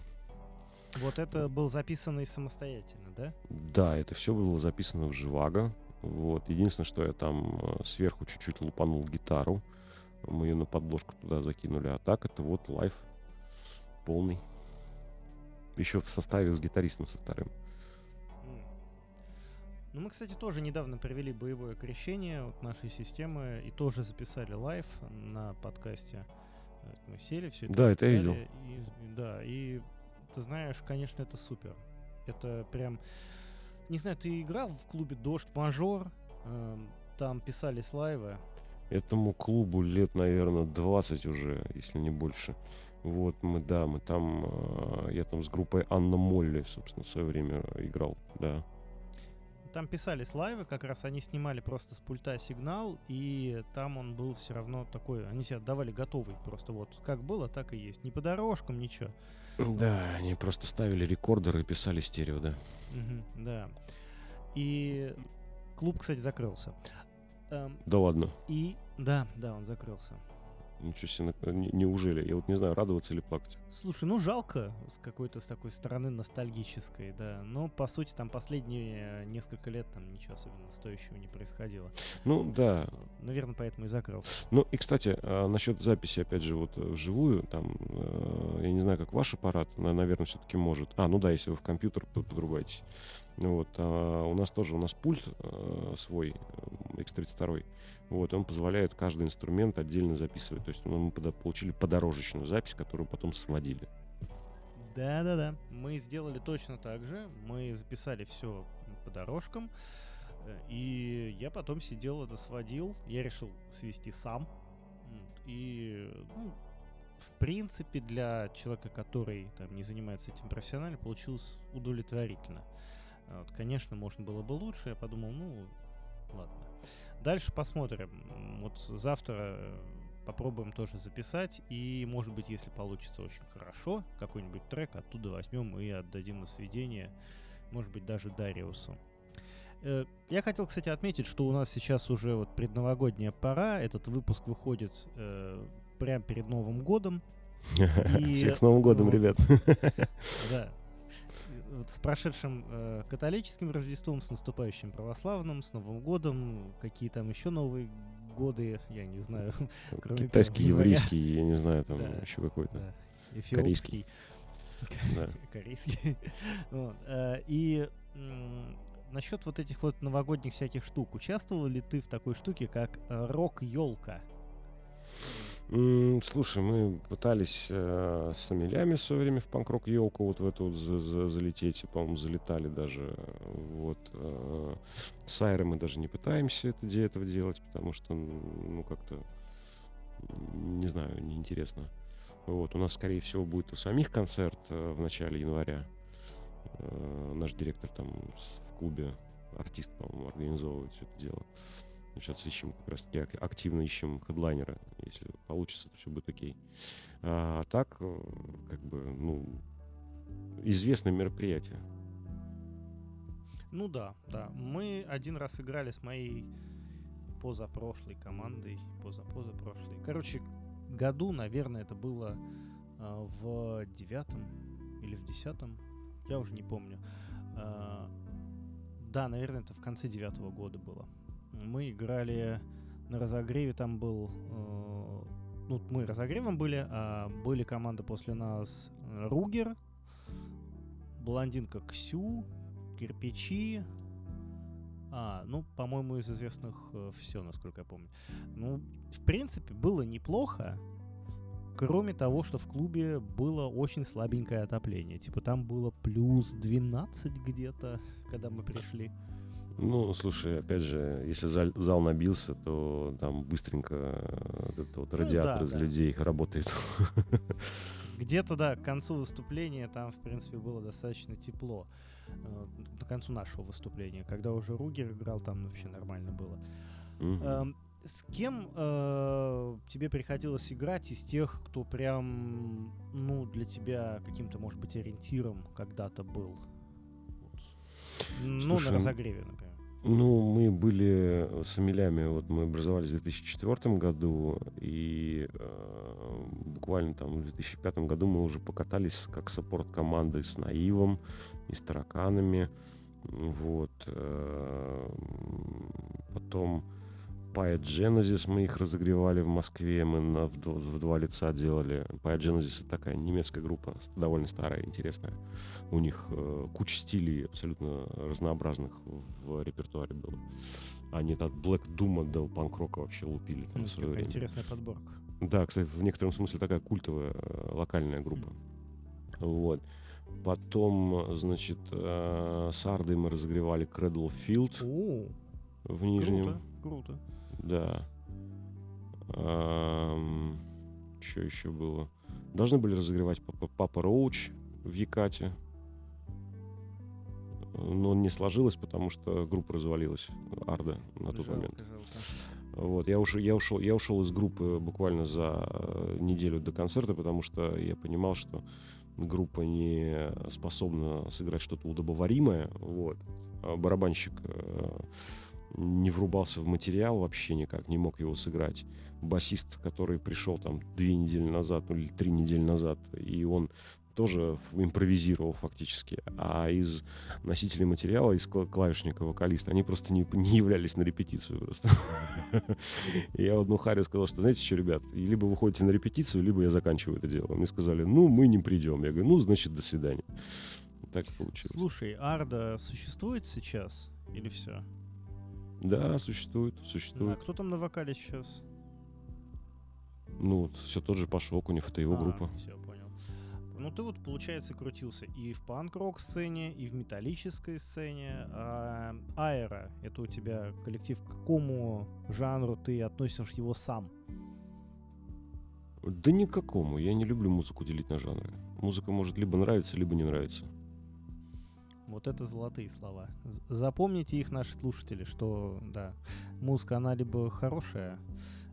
Вот это был записанный самостоятельно, да? Да, это все было записано в Живаго. Вот. Единственное, что я там э, сверху чуть-чуть лупанул гитару. Мы ее на подложку туда закинули. А так это вот лайв полный. Еще в составе с гитаристом со вторым. Ну, мы, кстати, тоже недавно провели боевое крещение вот нашей системы и тоже записали лайв на подкасте. Э, Мы сели, все это Да, это я распяли, и- да, и ты знаешь, конечно, это супер. Это прям... Не знаю, ты играл в клубе «Дождь Мажор», Эм, там писались лайвы. Этому клубу лет, наверное, 20 уже, если не больше. Вот, мы, да, мы там, э, я там с группой Анна Молли, собственно, в свое время играл, да. Там писались лайвы, как раз они снимали просто с пульта сигнал, и там он был все равно такой, они себе давали готовый, просто вот как было, так и есть. Не по дорожкам, ничего. Да, они просто ставили рекордер и писали стерео, да. Да. И клуб, кстати, закрылся. Эм, Да ладно. и да, да, он закрылся. Ничего себе, неужели? Я вот не знаю, радоваться или плакать. Слушай, ну жалко с какой-то с такой стороны ностальгической, да. Но по сути там последние несколько лет там ничего особенно стоящего не происходило. Ну, да. Наверное, поэтому и закрылся. Ну, и, кстати, а, насчет записи, опять же, вот э, вживую, там, э, я не знаю, как ваш аппарат, на- наверное, все-таки может. А, ну да, если вы в компьютер под- подругаетесь. Ну Вот, а у нас тоже, у нас пульт э, свой, э, X32, вот, он позволяет каждый инструмент отдельно записывать. То есть мы получили подорожечную запись, которую потом сводили. Да-да-да. Мы сделали точно так же. Мы записали все по дорожкам. э, И я потом сидел, это сводил. Я решил свести сам. И, ну, в принципе, для человека, который там не занимается этим профессионально, получилось удовлетворительно. А Вот, конечно, можно было бы лучше. Я подумал, ну, ладно. Дальше посмотрим. Вот завтра э, попробуем тоже записать. И, может быть, если получится очень хорошо, какой-нибудь трек оттуда возьмем и отдадим на сведение. Может быть, даже Дариусу. Э, Я хотел, кстати, отметить, что у нас сейчас уже вот предновогодняя пора. Этот выпуск выходит э, прямо перед Новым годом. И, Всех с Новым годом, ну, ребят. Да. Вот с прошедшим э, католическим Рождеством, с наступающим православным, с Новым годом, какие там еще новые годы, я не знаю. кроме Китайский, 1 января. еврейский, я не знаю, там Да. еще какой-то. Да, Эфиопский, Да. корейский. Вот, э, И насчет вот этих вот новогодних всяких штук, участвовал ли ты в такой штуке, как э, рок-елка? Слушай, мы пытались э, с Амелями в свое время в панк-рок елку вот в эту вот за- за- залететь, и, по-моему, залетали даже. Вот. э, с Айрой мы даже не пытаемся это, этого делать, потому что, ну, как-то, не знаю, неинтересно. Вот. У нас, скорее всего, будет у самих концерт э, в начале января. Э, наш директор там в клубе, артист, по-моему, организовывает все это дело. Сейчас ищем как раз таки ак- активно ищем хедлайнера. Если получится, то все будет окей. А так, э, как бы, ну, известное мероприятие. Ну да, да. Мы один раз играли с моей позапрошлой командой, позапозапрошлой. Короче, году, наверное, это было а, в девятом или в десятом, я уже не помню. А, да, наверное, это в конце девятого года было. Мы играли на разогреве, там был... Э, ну, мы разогревом были, а были команды после нас Ругер, блондинка Ксю, кирпичи, а, ну, по-моему, из известных э, все, насколько я помню. Ну, в принципе, было неплохо, кроме того, что в клубе было очень слабенькое отопление. Типа там было плюс 12 где-то, когда мы пришли. Ну, слушай, опять же, если зал, зал набился, то там быстренько э, этот вот радиатор ну, да, из да. людей работает. Где-то, да, к концу выступления там, в принципе, было достаточно тепло. Э, до концу нашего выступления. Когда уже Ругер играл, там вообще нормально было. Угу. С кем э, тебе приходилось играть из тех, кто прям, ну, для тебя каким-то, может быть, ориентиром когда-то был? Ну, на разогреве, например. Ну, мы были с Амелями, вот мы образовались в 2004 году, и э, буквально там в 2005 году мы уже покатались как саппорт команды с Наивом и с Тараканами, вот. Э, потом Pia Genesis мы их разогревали в Москве, мы на, в, в два лица делали. Pia Genesis это такая немецкая группа, довольно старая, интересная. У них э, куча стилей абсолютно разнообразных в репертуаре было. Они от Black Doom до панк-рока вообще лупили. Там, ну, какая интересная подборка. Да, кстати, в некотором смысле такая культовая э, локальная группа. Mm. Вот. Потом, значит, э, с Ардой мы разогревали Cradle Field О, в Нижнем. Круто, круто. Да. что еще было? Должны были разогревать Папа, Папа Роуч в Якате. Но не сложилось, потому что группа развалилась, Арда, на тот жалко, момент. Жалко. Вот, я ушел, я ушел, я ушел из группы буквально за э, неделю до концерта, потому что я понимал, что группа не способна сыграть что-то удобоваримое. Вот. А барабанщик э, не врубался в материал вообще никак, не мог его сыграть. Басист, который пришел там две недели назад, ну или три недели назад, и он тоже импровизировал фактически. А из носителей материала, из клавишника, вокалиста, они просто не, не являлись на репетицию просто. Я одну Харри сказал, что, знаете что, ребят, либо вы ходите на репетицию, либо я заканчиваю это дело. Мне сказали, ну, мы не придем. Я говорю, ну, значит, до свидания. Так получилось. Слушай, Арда существует сейчас или все? Да, существует, существует. А кто там на вокале сейчас? Ну, все тот же Паша Окунев, это его а, группа. Все, понял. Ну, ты вот, получается, крутился и в панк-рок сцене, и в металлической сцене. А Аэро, это у тебя коллектив, к какому жанру ты относишь его сам? Да никакому. Я не люблю музыку делить на жанры. Музыка может либо нравиться, либо не нравиться. Вот это золотые слова. Запомните их наши слушатели, что да, музыка она либо хорошая,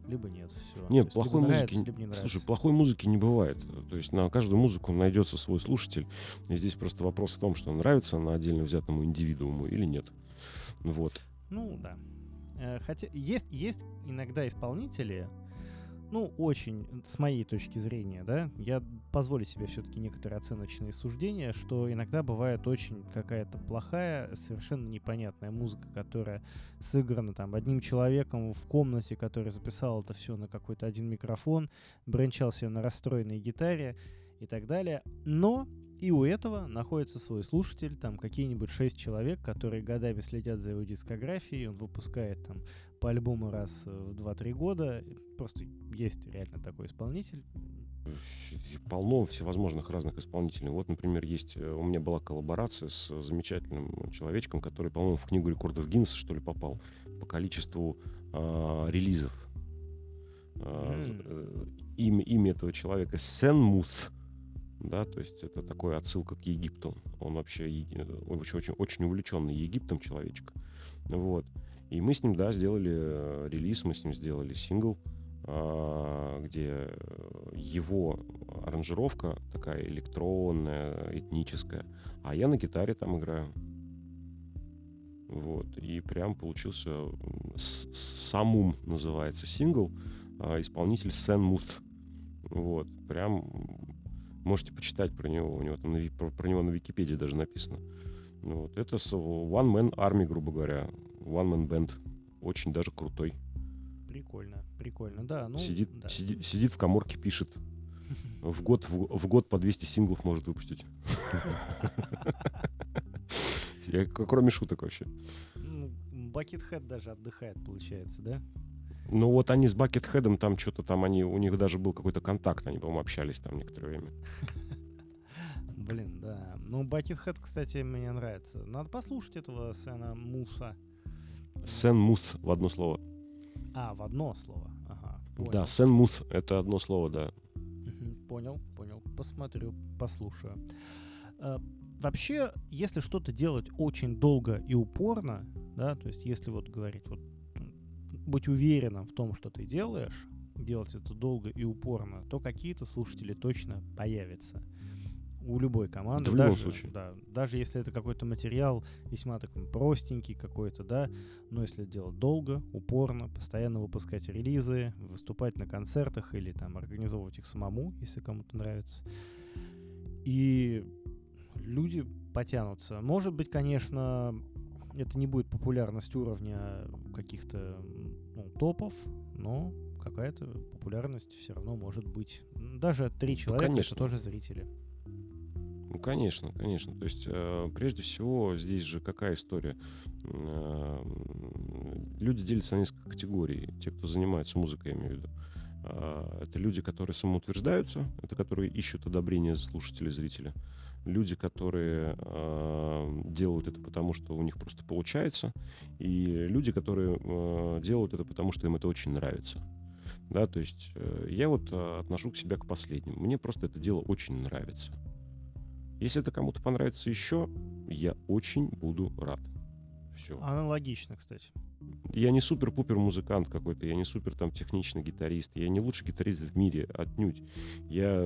либо нет. Все. Нет, плохой музыки. Нравится, либо не нравится. Слушай, плохой музыки не бывает. То есть на каждую музыку найдется свой слушатель. И здесь просто вопрос в том, что нравится она отдельно взятому индивидууму или нет. Вот. Ну да. Э, хотя есть, есть иногда исполнители, ну, очень, с моей точки зрения, да, я позволю себе все-таки некоторые оценочные суждения, что иногда бывает очень какая-то плохая, совершенно непонятная музыка, которая сыграна там одним человеком в комнате, который записал это все на какой-то один микрофон, бренчался на расстроенной гитаре и так далее. Но и у этого находится свой слушатель, там какие-нибудь шесть человек, которые годами следят за его дискографией, он выпускает там по альбому раз в 2-3 года. Просто есть реально такой исполнитель. Полно всевозможных разных исполнителей. Вот, например, есть э, у меня была коллаборация с замечательным человечком, который, по-моему, в книгу рекордов Гиннесса, что ли, попал по количеству э, релизов. Mm. Имя, имя этого человека Сенмут да, то есть это такая отсылка к Египту. Он вообще очень, очень, очень увлеченный Египтом человечек. Вот. И мы с ним, да, сделали э, релиз, мы с ним сделали сингл, а, где его аранжировка такая электронная, этническая, а я на гитаре там играю. Вот. И прям получился Самум называется сингл, а исполнитель Сен Мут. Вот. Прям Можете почитать про него. У него там про, про него на Википедии даже написано. Вот. Это One Man Army, грубо говоря. One Man Band. Очень даже крутой. Прикольно, прикольно, да. Ну, сидит, да. Сидит, сидит в коморке, пишет. В год, в, в год по 200 синглов может выпустить. Я, кроме шуток вообще. Ну, Бакетхед даже отдыхает, получается, да? Ну вот они с Бакетхедом там что-то там, они, у них даже был какой-то контакт, они, по-моему, общались там некоторое время. Блин, да. Ну, Бакетхед, кстати, мне нравится. Надо послушать этого Сэна Муса. Сен Мус в одно слово. А, в одно слово. Ага. Понял. Да, Сен Мус это одно слово, да. Понял, понял. Посмотрю, послушаю. А, вообще, если что-то делать очень долго и упорно, да, то есть если вот говорить, вот быть уверенным в том, что ты делаешь, делать это долго и упорно, то какие-то слушатели точно появятся у любой команды. Да, в любом даже, случае. Да, даже если это какой-то материал весьма такой простенький какой-то, да, но если делать долго, упорно, постоянно выпускать релизы, выступать на концертах или там организовывать их самому, если кому-то нравится. И люди потянутся. Может быть, конечно, это не будет популярность уровня каких-то ну, топов, но какая-то популярность все равно может быть. Даже три человека конечно. это тоже зрители. Ну, конечно, конечно. То есть, э, прежде всего, здесь же какая история? Э, люди делятся на несколько категорий. Те, кто занимается музыкой, я имею в виду. Э, это люди, которые самоутверждаются, это которые ищут одобрение слушателей, зрителя. Люди, которые э, делают это потому, что у них просто получается. И люди, которые э, делают это потому, что им это очень нравится. Да, то есть э, я вот отношу к себя к последним. Мне просто это дело очень нравится. Если это кому-то понравится еще, я очень буду рад. Все. Аналогично, кстати. Я не супер-пупер музыкант какой-то, я не супер там техничный гитарист, я не лучший гитарист в мире, отнюдь. Я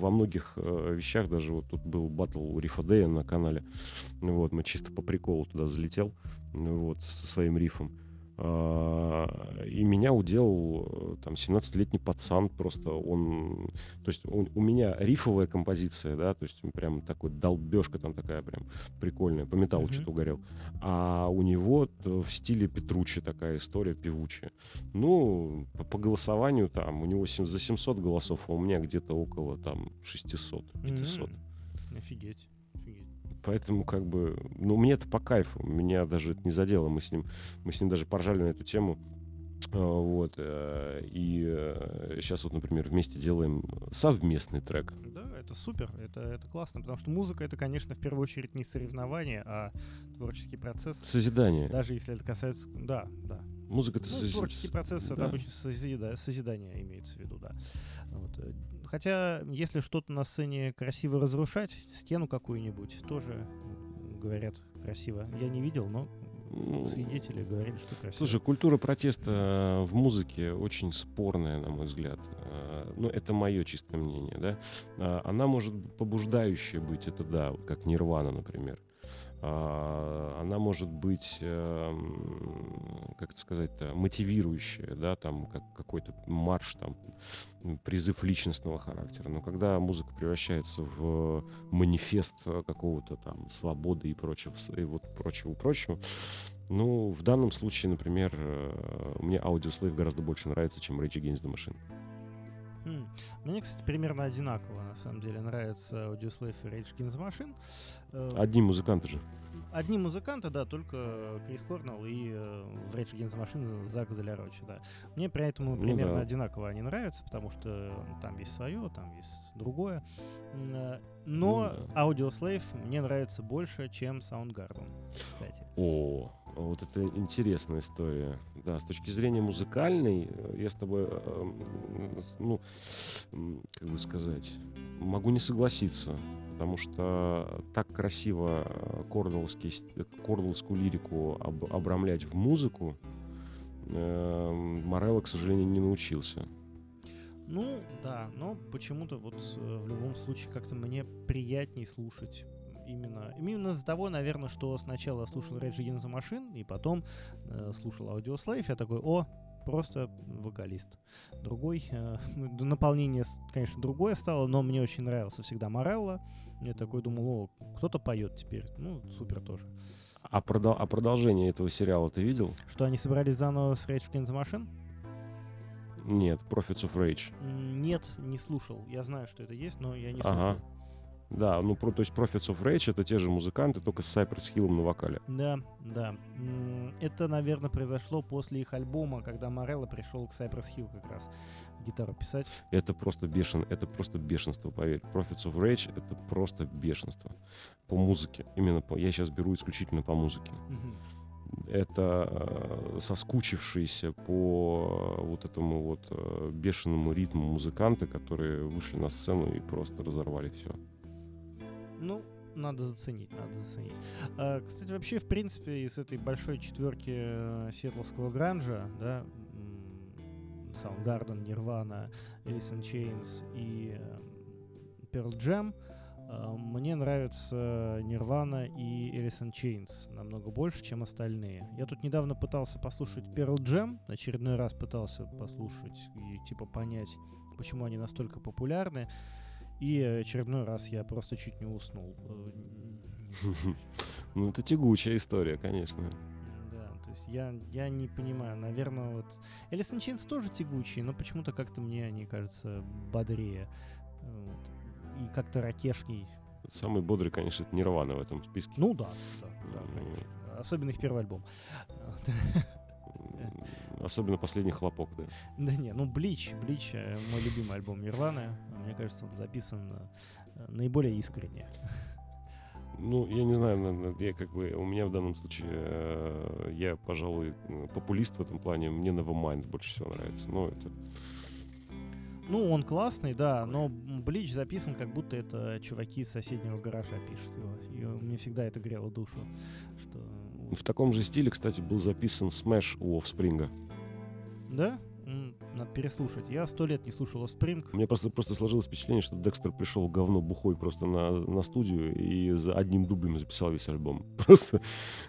во многих э, вещах, даже вот тут был батл у Рифа Дэя на канале, вот, мы чисто по приколу туда залетел, вот, со своим рифом. А, и меня уделал э, там 17-летний пацан, просто он, то есть у, у меня рифовая композиция, да, то есть прям такой долбежка там такая прям прикольная, по металлу mm-hmm. что-то угорел, а у него в стиле Петручи такая история певучая. Ну, по, по голосованию там у него 7, за 700 голосов, а у меня где-то около там 600, 500. Mm-hmm. Офигеть. Поэтому, как бы, ну, мне это по кайфу. Меня даже это не задело. Мы с ним, мы с ним даже поржали на эту тему. А, вот. Э, и сейчас вот, например, вместе делаем совместный трек. Да, это супер, это, это классно, потому что музыка это, конечно, в первую очередь не соревнование, а творческий процесс. Созидание. Даже если это касается... Да, да. Музыка это ну, сози... Творческий процесс это да. обычно созида... созидание имеется в виду, да. Вот. Э, хотя, если что-то на сцене красиво разрушать, стену какую-нибудь, тоже говорят красиво. Я не видел, но ну, свидетели говорили, что красиво. Слушай, культура протеста в музыке очень спорная, на мой взгляд. Э, ну, это мое чистое мнение, да. А, она может побуждающая быть, это да, как Нирвана, например. А, она может быть, эм, как это сказать-то, мотивирующая, да, там как какой-то марш, там призыв личностного характера. Но когда музыка превращается в манифест какого-то там свободы и прочего, и вот прочего, прочего, ну, в данном случае, например, э, мне Audioslave гораздо больше нравится, чем Rage Against the Machine. Mm. Мне, кстати, примерно одинаково, на самом деле, нравится Audioslave и Rage Against Machine. Э, Одни музыканты же. Одни музыканты, да, только Крис Корнелл и э, в Rage Against Machine Зак Долярочи, да. Мне при этом ну, примерно да. одинаково они нравятся, потому что там есть свое, там есть другое. Э, но ну, да. Audioslave мне нравится больше, чем Soundgarden, кстати. О, вот это интересная история. Да, с точки зрения музыкальной, э, я с тобой, э, ну, как бы сказать, могу не согласиться, потому что так красиво э, кордовскую лирику об, обрамлять в музыку э, Морелло, к сожалению, не научился. Ну, да, но почему-то вот в любом случае как-то мне приятнее слушать именно, именно из-за того, наверное, что сначала слушал Rage Against the Machine, и потом э, слушал Audio Slave, я такой, о, просто вокалист. Другой, э, наполнение, конечно, другое стало, но мне очень нравился всегда Морелло. Я такой думал, о, кто-то поет теперь. Ну, супер тоже. А, продол- а продолжение этого сериала ты видел? Что, они собрались заново с Rage Against the Machine? Нет, Prophets of Rage. Нет, не слушал. Я знаю, что это есть, но я не Ага. Да, ну, про, то есть Prophets of Rage это те же музыканты, только с Cypress Hill на вокале. Да, да. Это, наверное, произошло после их альбома, когда Морелло пришел к Cypress Hill как раз гитару писать. Это просто бешен, это просто бешенство, поверь. Prophets of Rage это просто бешенство. По музыке. Именно по, я сейчас беру исключительно по музыке. Это э, соскучившиеся по э, вот этому вот э, бешеному ритму музыканты, которые вышли на сцену и просто разорвали все. Ну, надо заценить, надо заценить. А, кстати, вообще, в принципе, из этой большой четверки э, сиэтловского гранжа, да, Soundgarden, Nirvana, Alice in Chains и э, Pearl Jam, э, мне нравится Nirvana и Alice in Chains намного больше, чем остальные. Я тут недавно пытался послушать Pearl Jam, очередной раз пытался послушать и типа понять, почему они настолько популярны. И очередной раз я просто чуть не уснул. Э, Ну, это тягучая история, конечно. Да, то есть я, я не понимаю, наверное, вот... In Chains тоже тягучие, но почему-то как-то мне они кажутся бодрее. Вот. И как-то ракешней. Самый бодрый, конечно, это Нирвана в этом списке. Ну да, да, да, Ну, конечно. Особенно их первый альбом. М, Особенно последний хлопок, да. Да не, ну Блич, Блич мой любимый альбом Нирваны. Мне кажется, он записан э, наиболее искренне. Ну, я не знаю, на- на- я как бы, у меня в данном случае, э, я, пожалуй, популист в этом плане, мне Nevermind больше всего нравится. Ну, это, Ну, он классный, да, но Блич записан, как будто это чуваки из соседнего гаража пишут его. И мне всегда это грело душу, что... в таком же стиле, кстати, был записан Smash у Offspring. Да? Надо переслушать. Я сто лет не слушал Offspring. Мне просто, просто сложилось впечатление, что Декстер пришел говно бухой просто на, на студию и за одним дублем записал весь альбом. Просто,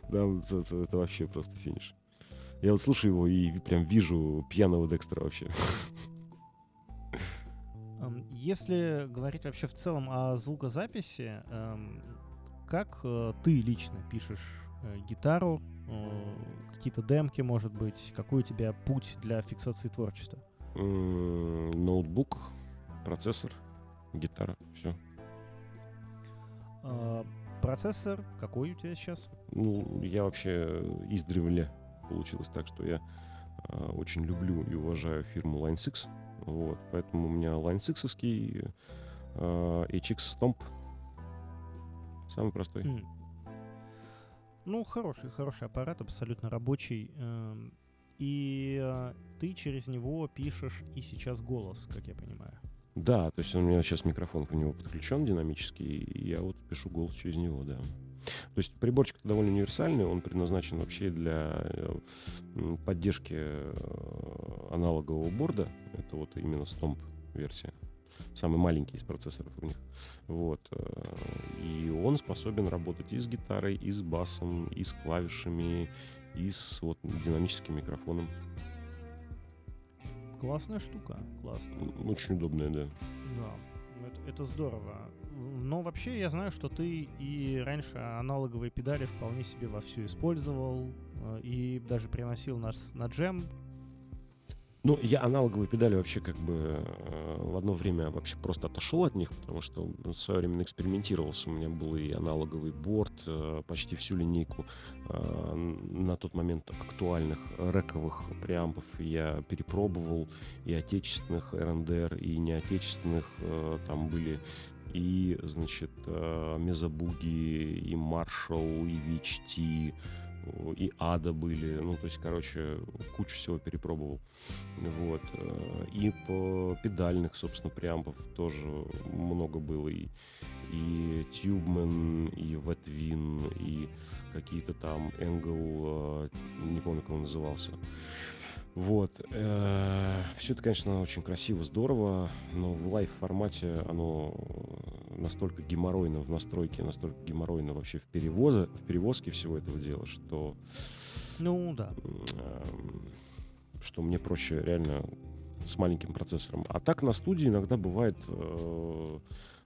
да, это, это вообще просто финиш. Я вот слушаю его и прям вижу пьяного Декстера вообще. Если говорить вообще в целом о звукозаписи, как э, ты лично пишешь гитару, э, какие-то демки, может быть, какой у тебя путь для фиксации творчества? Ноутбук, процессор, гитара, все. Э, Процессор какой у тебя сейчас? Ну, я вообще издревле получилось так, что я а, очень люблю и уважаю фирму Line 6. Вот, поэтому у меня Line 6 HX Stomp. Самый простой. М. Ну, хороший, хороший аппарат, абсолютно рабочий. эм, И э, ты через него пишешь и сейчас голос, как я понимаю. Да, то есть у меня сейчас микрофон к нему подключен динамический, и я вот пишу голос через него, да. То есть приборчик довольно универсальный, он предназначен вообще для э, поддержки э, аналогового борда. Это вот именно Stomp версия. Самый маленький из процессоров у них. Вот. э, И он способен работать и с гитарой, и с басом, и с клавишами, и с вот динамическим микрофоном. Классная штука, классно. Очень удобная, да. Да, это, это здорово. Но вообще я знаю, что ты и раньше аналоговые педали вполне себе вовсю использовал э, и даже приносил на, с- на джем. Ну, я аналоговые педали вообще как бы э, в одно время вообще просто отошел от них, потому что в свое время экспериментировался. У меня был и аналоговый борт, э, почти всю линейку э, на тот момент актуальных рековых преампов я перепробовал, и отечественных РНДР, и неотечественных там были и, значит, Мезобуги, и Маршалл, и VHT, и Ада были. Ну, то есть, короче, кучу всего перепробовал. Вот. э, И по педальных, собственно, преампов тоже много было. И, и Tubeman, и Wetwin, и какие-то там Angle, э, не помню, как он назывался. Вот. Все это, конечно, очень красиво, здорово, но в лайв-формате оно настолько геморройно в настройке, настолько геморройно вообще в, перевоза, в перевозке всего этого дела, что Ну да. эм, что мне проще реально с маленьким процессором. А так на студии иногда бывает э,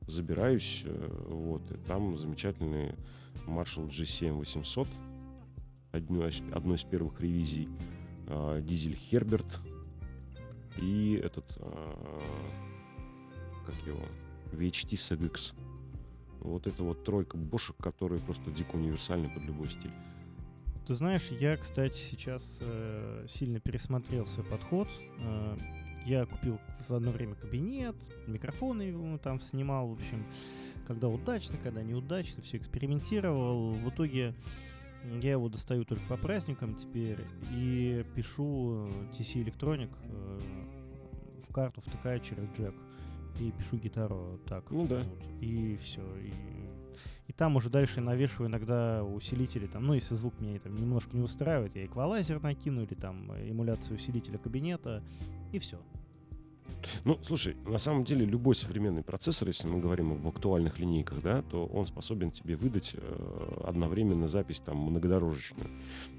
забираюсь, э, вот, и там замечательный Marshall G7 800, одно, одно из первых ревизий, э, дизель Herbert и этот, э, как его, VHT SGX. Вот это вот тройка бошек, которые просто дико универсальны под любой стиль. Ты знаешь, я, кстати, сейчас э, сильно пересмотрел свой подход. Э, я купил в одно время кабинет, микрофоны ему там снимал, в общем, когда удачно, когда неудачно, все экспериментировал. В итоге я его достаю только по праздникам теперь и пишу TC Electronic э, в карту, втыкаю через джек и пишу гитару так. Ну да. Вот, и все. И, и там уже дальше навешиваю иногда усилители, там, ну, если звук меня там немножко не устраивает, я эквалайзер накину или там эмуляцию усилителя кабинета, и все. Ну, слушай, на самом деле любой современный процессор, если мы говорим об актуальных линейках, да, то он способен тебе выдать э, одновременно запись там многодорожечную.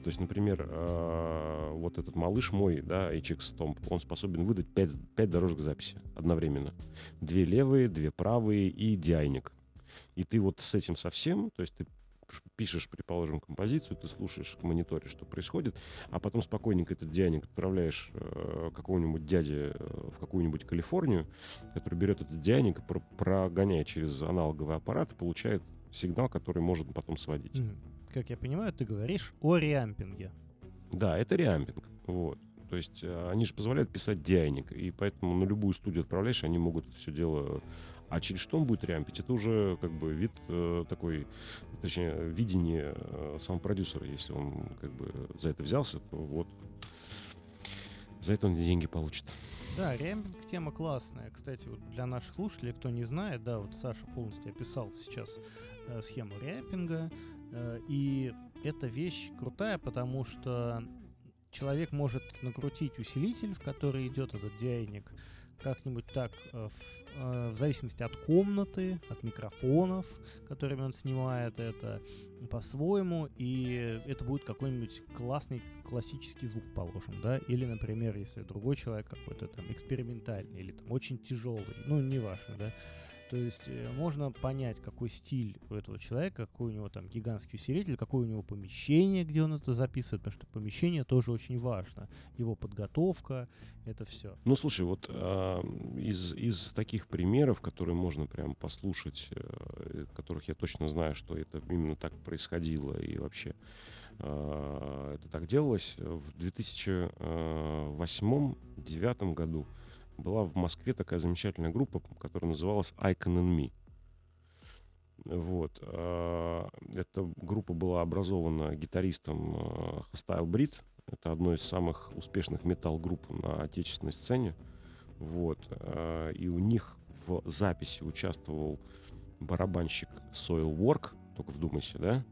То есть, например, э, вот этот малыш мой, да, HX Stomp, он способен выдать 5, 5 дорожек записи одновременно. Две левые, две правые и диайник. И ты вот с этим совсем, то есть ты пишешь, предположим, композицию, ты слушаешь в мониторе, что происходит, а потом спокойненько этот дианик отправляешь э, какому-нибудь дяде э, в какую-нибудь Калифорнию, который берет этот дианик, про прогоняет через аналоговый аппарат и получает сигнал, который может потом сводить. Как я понимаю, ты говоришь о реампинге. Да, это реампинг. Вот. То есть э, они же позволяют писать дианик, и поэтому на любую студию отправляешь, они могут это все дело а через что он будет рямпить, это уже как бы вид э, такой, точнее, видение э, самого продюсера. Если он как бы за это взялся, то вот за это он деньги получит. Да, рямпинг тема классная. Кстати, вот для наших слушателей, кто не знает, да, вот Саша полностью описал сейчас э, схему рямпинга. Э, и эта вещь крутая, потому что человек может накрутить усилитель, в который идет этот диайник, как-нибудь так, э, в, э, в зависимости от комнаты, от микрофонов, которыми он снимает это по-своему, и это будет какой-нибудь классный классический звук, положим, да, или, например, если другой человек какой-то там экспериментальный или там очень тяжелый, ну, неважно, да, то есть э, можно понять, какой стиль у этого человека, какой у него там гигантский усилитель, какое у него помещение, где он это записывает, потому что помещение тоже очень важно. Его подготовка, это все. Ну, слушай, вот э, из, из таких примеров, которые можно прям послушать, э, которых я точно знаю, что это именно так происходило и вообще э, это так делалось, в 2008-2009 году была в Москве такая замечательная группа, которая называлась Icon and Me. Вот. А, эта группа была образована гитаристом Hostile Breed. Это одно из самых успешных метал-групп на отечественной сцене. Вот. А, и у них в записи участвовал барабанщик Soil Work, только вдумайся, да,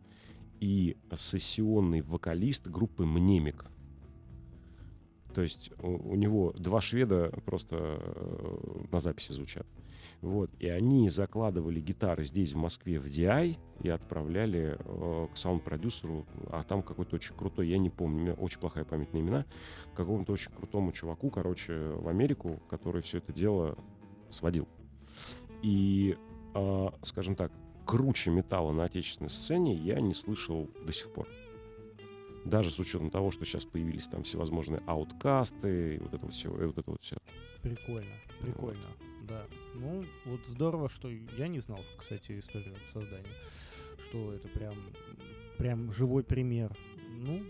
и сессионный вокалист группы Мнемик. То есть у, у него два шведа просто э, на записи звучат. Вот. И они закладывали гитары здесь, в Москве, в DI и отправляли э, к саунд-продюсеру, а там какой-то очень крутой, я не помню, у меня очень плохая память на имена, какому-то очень крутому чуваку, короче, в Америку, который все это дело сводил. И, э, скажем так, круче металла на отечественной сцене я не слышал до сих пор даже с учетом того, что сейчас появились там всевозможные ауткасты и вот это вот все, и вот это вот все. Прикольно, прикольно, вот. да. Ну, вот здорово, что я не знал, кстати, историю создания, что это прям, прям живой пример. Ну,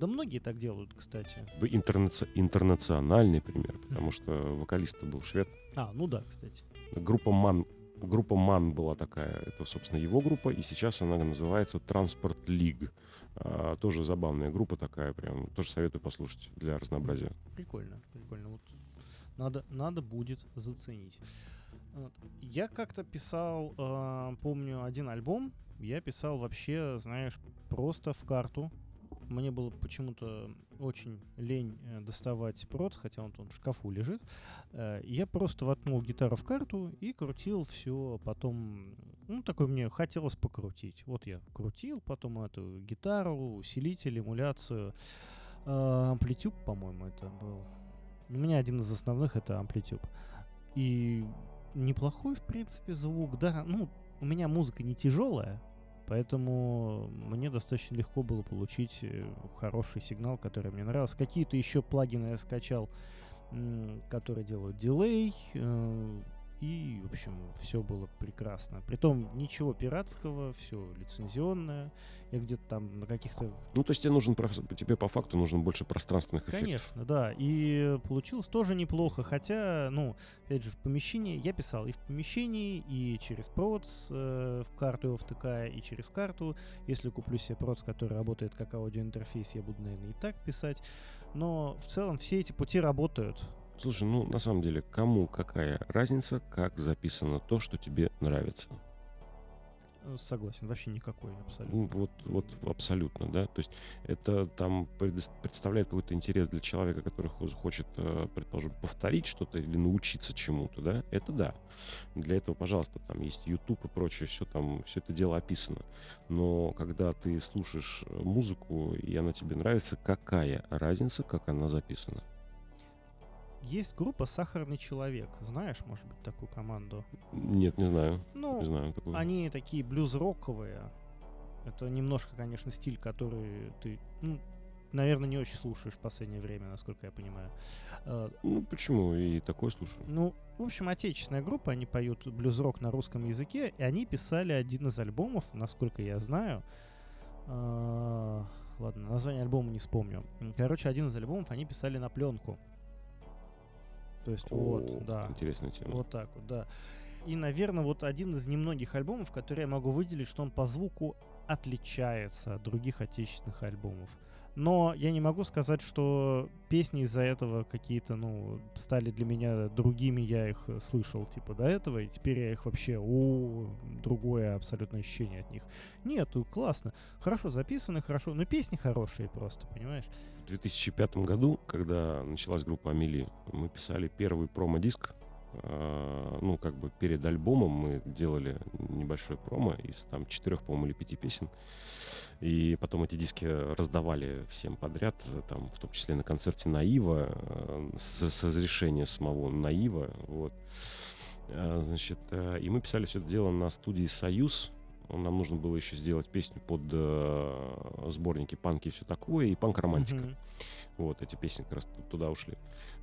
да многие так делают, кстати. Интернаци- интернациональный пример, потому что вокалист был швед. А, ну да, кстати. Группа Ман группа Ман была такая, это, собственно, его группа, и сейчас она называется Транспорт Лиг. А, тоже забавная группа такая, прям, тоже советую послушать для разнообразия. Прикольно, прикольно. Вот надо, надо будет заценить. Вот. Я как-то писал, э, помню, один альбом, я писал вообще, знаешь, просто в карту, мне было почему-то очень лень э, доставать проц, хотя он там в шкафу лежит. Э, я просто воткнул гитару в карту и крутил все. Потом, ну, такой мне хотелось покрутить. Вот я крутил потом эту гитару, усилитель, эмуляцию. А, Amplitude, по-моему, это был. У меня один из основных это Amplitude. И неплохой, в принципе, звук. Да, ну, у меня музыка не тяжелая, поэтому мне достаточно легко было получить э, хороший сигнал, который мне нравился. Какие-то еще плагины я скачал, которые делают дилей, э, и, в общем, все было прекрасно. Притом ничего пиратского, все лицензионное. Я где-то там на каких-то... Ну, то есть тебе нужен, тебе по факту нужно больше пространственных эффектов. Конечно, да. И получилось тоже неплохо. Хотя, ну, опять же, в помещении... Я писал и в помещении, и через проц э, в карту его втыкая, и через карту. Если куплю себе проц, который работает как аудиоинтерфейс, я буду, наверное, и так писать. Но в целом все эти пути работают. Слушай, ну на самом деле, кому какая разница, как записано то, что тебе нравится? Э, согласен, вообще никакой абсолютно. Ну, вот, вот абсолютно, да. То есть это там представляет какой-то интерес для человека, который хочет, э, предположим, повторить что-то или научиться чему-то, да. Это да. Для этого, пожалуйста, там есть YouTube и прочее, все там, все это дело описано. Но когда ты слушаешь э, музыку и она тебе нравится, какая разница, как она записана? Есть группа «Сахарный человек». Знаешь, может быть, такую команду? Нет, не знаю. Ну, не знаю такую. они такие блюз-роковые. Это немножко, конечно, стиль, который ты, ну, наверное, не очень слушаешь в последнее время, насколько я понимаю. А, ну, почему? И такой слушаю. Ну, в общем, отечественная группа, они поют блюз-рок на русском языке, и они писали один из альбомов, насколько я знаю. А, ладно, название альбома не вспомню. Короче, один из альбомов они писали на пленку. То есть О, вот, да. Интересная тема. Вот так вот, да. И, наверное, вот один из немногих альбомов, который я могу выделить, что он по звуку отличается от других отечественных альбомов. Но я не могу сказать, что песни из-за этого какие-то, ну, стали для меня другими, я их слышал, типа, до этого, и теперь я их вообще, о, другое абсолютно ощущение от них. Нет, классно, хорошо записаны, хорошо, но песни хорошие просто, понимаешь? В 2005 году, когда началась группа Амели, мы писали первый промо-диск ну, как бы перед альбомом мы делали небольшой промо из там четырех, по-моему, или пяти песен. И потом эти диски раздавали всем подряд, там, в том числе на концерте Наива, э, с, с разрешения самого Наива. Вот. Значит, э, и мы писали все это дело на студии «Союз», нам нужно было еще сделать песню под э, сборники панки и все такое, и панк-романтика. Mm-hmm. Вот, эти песни как раз туда ушли.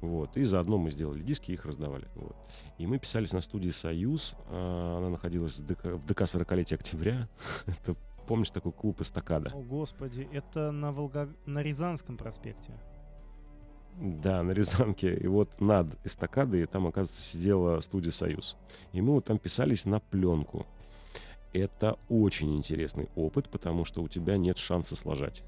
Вот, и заодно мы сделали диски, их раздавали. Вот. И мы писались на студии «Союз». Э, она находилась в ДК, в ДК 40-летия октября. Это, помнишь, такой клуб «Эстакада»? О, господи, это на, Волга... на Рязанском проспекте. Да, на Рязанке. И вот над эстакадой там, оказывается, сидела студия «Союз». И мы вот там писались на пленку это очень интересный опыт, потому что у тебя нет шанса сложать.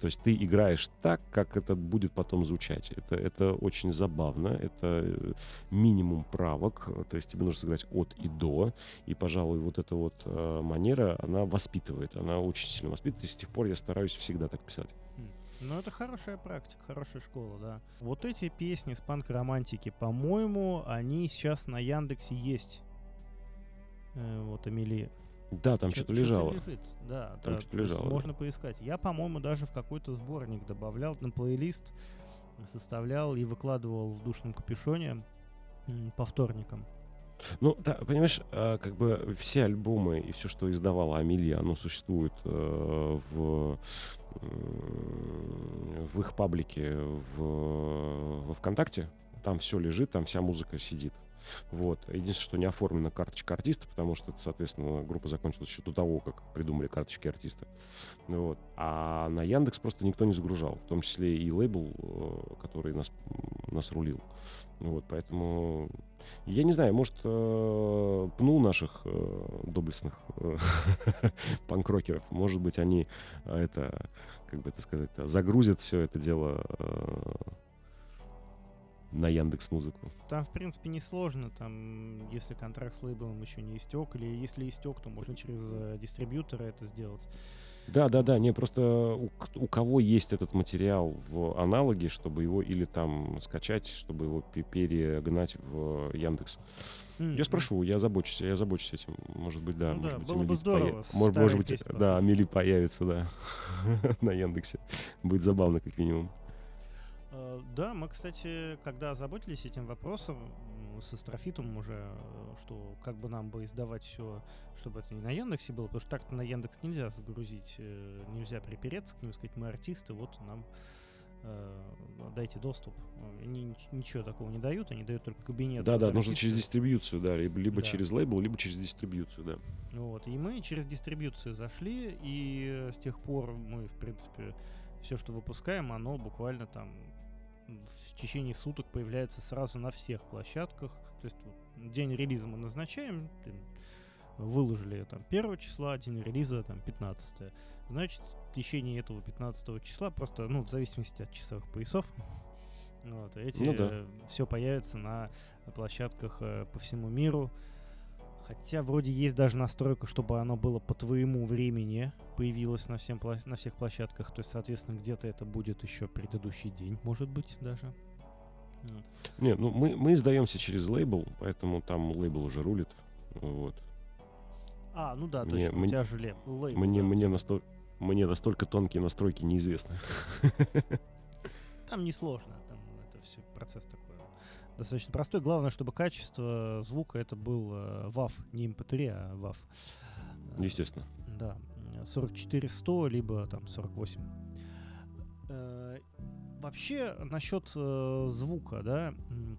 То есть ты играешь так, как это будет потом звучать. Это, это очень забавно, это э, минимум правок, то есть тебе нужно сыграть от и до, и, пожалуй, вот эта вот э, манера, она воспитывает, она очень сильно воспитывает, и с тех пор я стараюсь всегда так писать. Хм. Ну, это хорошая практика, хорошая школа, да. Вот эти песни с панк-романтики, по-моему, они сейчас на Яндексе есть. Э, вот Амелия. Да, там что-то лежало. Лежит. Да, там да, что-то лежало. Можно да. поискать. Я, по-моему, даже в какой-то сборник добавлял на плейлист, составлял и выкладывал в душном капюшоне по вторникам. Ну, да, понимаешь, а, как бы все альбомы и все, что издавала Амелия, оно существует э, в, в их паблике в, во ВКонтакте. Там все лежит, там вся музыка сидит. Вот. Единственное, что не оформлена карточка артиста, потому что, соответственно, группа закончилась еще до того, как придумали карточки артиста. Вот. А на Яндекс просто никто не загружал, в том числе и лейбл, э, который нас, нас рулил. Вот, поэтому я не знаю, может, э, пнул наших э, доблестных э, панкрокеров. Может быть, они э, это, как бы это сказать, загрузят все это дело э, на Яндекс Музыку? Там, в принципе, несложно. Там, если контракт с лейблом еще не истек, или если истек, то можно через э, дистрибьютора это сделать. Да, да, да. Не, просто у, у кого есть этот материал в аналоге, чтобы его или там скачать, чтобы его перегнать в Яндекс. Mm-hmm. Я спрошу, я забочусь, я забочусь этим. Может быть, да. Ну, может да, быть, было бы здорово. Может, может быть, да, Амели появится, да, на Яндексе. Будет забавно, как минимум. Э, да, мы, кстати, когда озаботились этим вопросом, с Астрофитом уже, э, что как бы нам бы издавать все, чтобы это не на Яндексе было, потому что так-то на Яндекс нельзя загрузить, э, нельзя припереться к ним, сказать, мы артисты, вот нам дайте доступ. Они ничего такого не дают, они дают только кабинет. Да, да, нужно через дистрибьюцию, да, либо, либо да. через лейбл, либо через дистрибьюцию, да. Вот, и мы через дистрибьюцию зашли, и с тех пор мы, в принципе, все, что выпускаем, оно буквально там в течение суток появляется сразу на всех площадках. То есть вот, день релиза мы назначаем, выложили там 1 числа, день релиза там 15 Значит, в течение этого 15 числа, просто, ну, в зависимости от часовых поясов, вот, эти ну, да. все появится на площадках э, по всему миру. Хотя вроде есть даже настройка, чтобы оно было по твоему времени, появилось на, всем, на всех площадках. То есть, соответственно, где-то это будет еще предыдущий день, может быть, даже. Вот. Нет, ну мы, мы издаемся через лейбл, поэтому там лейбл уже рулит. Вот. А, ну да, мне, точно, мне, у тебя же лейбл. Мне, да. мне, настолько, мне настолько тонкие настройки неизвестны. Там несложно, там это все процесс такой достаточно простой. Главное, чтобы качество звука это был э, WAV, не MP3, а WAV. Естественно. Да. 44-100, либо там 48. Э, вообще, насчет э, звука, да,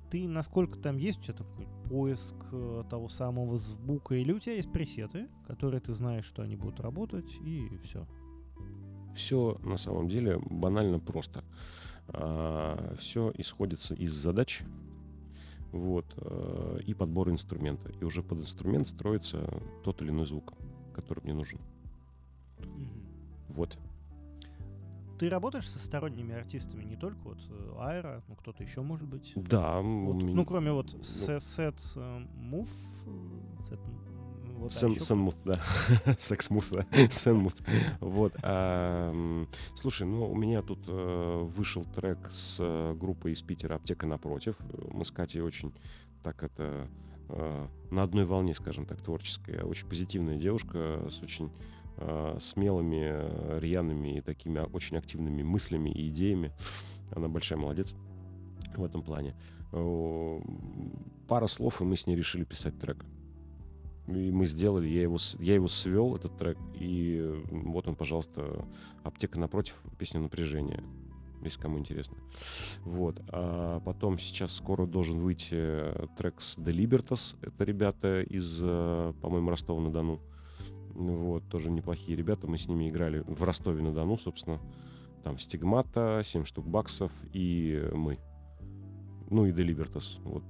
ты насколько там есть у тебя такой поиск э, того самого звука, или у тебя есть пресеты, которые ты знаешь, что они будут работать, и все? Все на самом деле банально просто. А, все исходится из задач, вот, э, и подбор инструмента. И уже под инструмент строится тот или иной звук, который мне нужен. Mm-hmm. Вот. Ты работаешь со сторонними артистами, не только вот э, Айра, ну кто-то еще может быть? Да. Вот, меня... Ну, кроме вот ну, Set Move, Set вот, Сэн, Сенмут, да. Сексмут, да. Сенмут. Вот. Слушай, ну, у меня тут а, вышел трек с а, группой из Питера «Аптека напротив». Мы с Катей очень так это а, на одной волне, скажем так, творческая. Очень позитивная девушка с очень смелыми, рьяными и такими очень активными мыслями и идеями. Она большая молодец в этом плане. Пара слов, и мы с ней решили писать трек. И мы сделали, я его, я его свел, этот трек, и вот он, пожалуйста, «Аптека напротив», песня «Напряжение», если кому интересно. Вот. А потом сейчас скоро должен выйти трек с The Libertas. Это ребята из, по-моему, Ростова-на-Дону. Вот, тоже неплохие ребята. Мы с ними играли в Ростове-на-Дону, собственно. Там Стигмата, 7 штук баксов и мы. Ну и The Libertas. Вот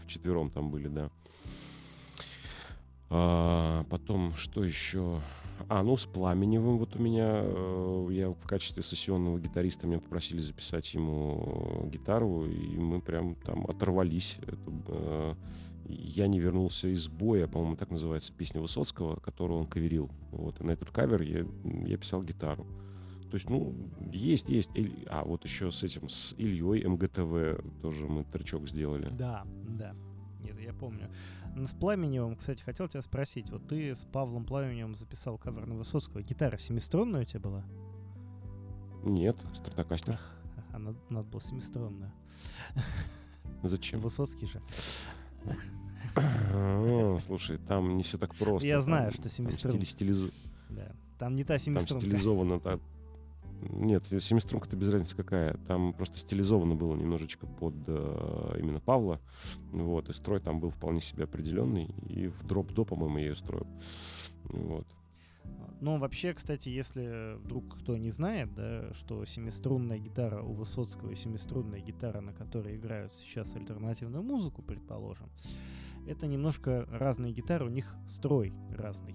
в четвером там были, да. А, потом, что еще? А, ну, с Пламеневым вот у меня, э, я в качестве сессионного гитариста меня попросили записать ему гитару, и мы прям там оторвались. Это, э, я не вернулся из боя, по-моему, так называется песня Высоцкого, которую он каверил. Вот, и на этот кавер я, я писал гитару. То есть, ну, есть, есть. А, вот еще с этим, с Ильей МГТВ тоже мы тречок сделали. Да, да. Нет, я помню. С Пламеневым, кстати, хотел тебя спросить. Вот ты с Павлом Пламеневым записал кавер на Высоцкого. Гитара семиструнная у тебя была? Нет, стратокастер. А надо, надо было семиструнную. Зачем? Высоцкий же. Слушай, там не все так просто. Я знаю, что семиструнная. Стилизу... Да. Там не та семиструнка. Там стилизовано так. Нет, семиструнка-то без разницы какая. Там просто стилизовано было немножечко под э, именно Павла. Вот, и строй там был вполне себе определенный. И в дроп-до, по-моему, я ее строил. Вот. Ну, вообще, кстати, если вдруг кто не знает, да, что семиструнная гитара у Высоцкого и семиструнная гитара, на которой играют сейчас альтернативную музыку, предположим, это немножко разные гитары, у них строй разный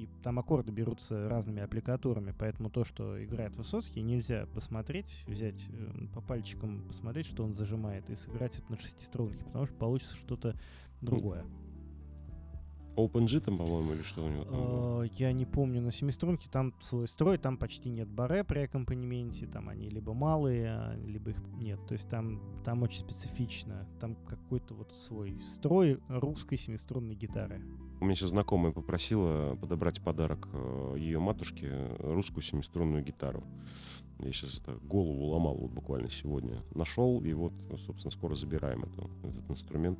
и там аккорды берутся разными аппликатурами, поэтому то, что играет Высоцкий, нельзя посмотреть, взять э, по пальчикам, посмотреть, что он зажимает, и сыграть это на шестиструнке, потому что получится что-то другое. OpenG там, по-моему, или что у него там было? Э, Я не помню, на семиструнке там свой строй, там почти нет баре при аккомпанементе, там они либо малые, а, либо их нет. То есть там, там очень специфично. Там какой-то вот свой строй русской семиструнной гитары. У меня сейчас знакомая попросила подобрать подарок ее матушке э, русскую семиструнную гитару. Я сейчас это голову ломал вот буквально сегодня. Нашел, и вот, собственно, скоро забираем эту, этот инструмент.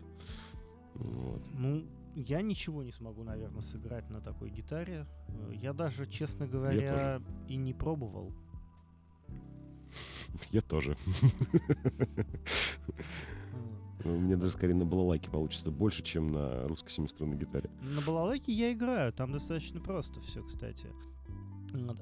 Вот. Ну, я ничего не смогу, наверное, сыграть на такой гитаре. Э, Я даже, честно говоря, и не пробовал. Я тоже. Ну, Мне даже скорее на балалайке получится больше, чем на русской семиструнной гитаре. На балалайке я играю, там достаточно просто все, кстати.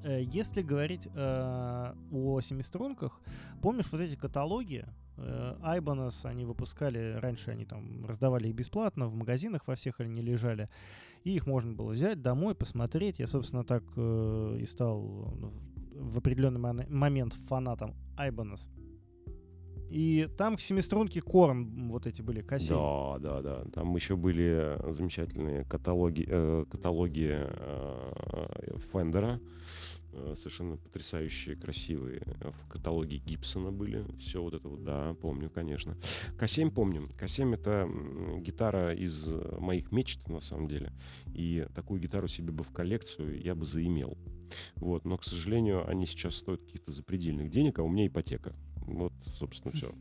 Э, Если говорить э, о семиструнках, помнишь вот эти каталоги? Э, Ibanez они выпускали, раньше они там раздавали их бесплатно, в магазинах во всех они лежали, и их можно было взять домой, посмотреть. Я, собственно, так э, и стал ну, в определенный момент фанатом Ibanez. И там к семиструнке Корн вот эти были, кассеты. Да, да, да. Там еще были замечательные каталоги, э, каталоги э, Фендера. э, Совершенно потрясающие, красивые. В каталоге Гибсона были. Все вот это вот, да, помню, конечно. К7 помню. К7 это гитара из моих мечт, на самом деле. И такую гитару себе бы в коллекцию я бы заимел. Вот, но, к сожалению, они сейчас стоят каких-то запредельных денег, а у меня ипотека. Вот, собственно, все.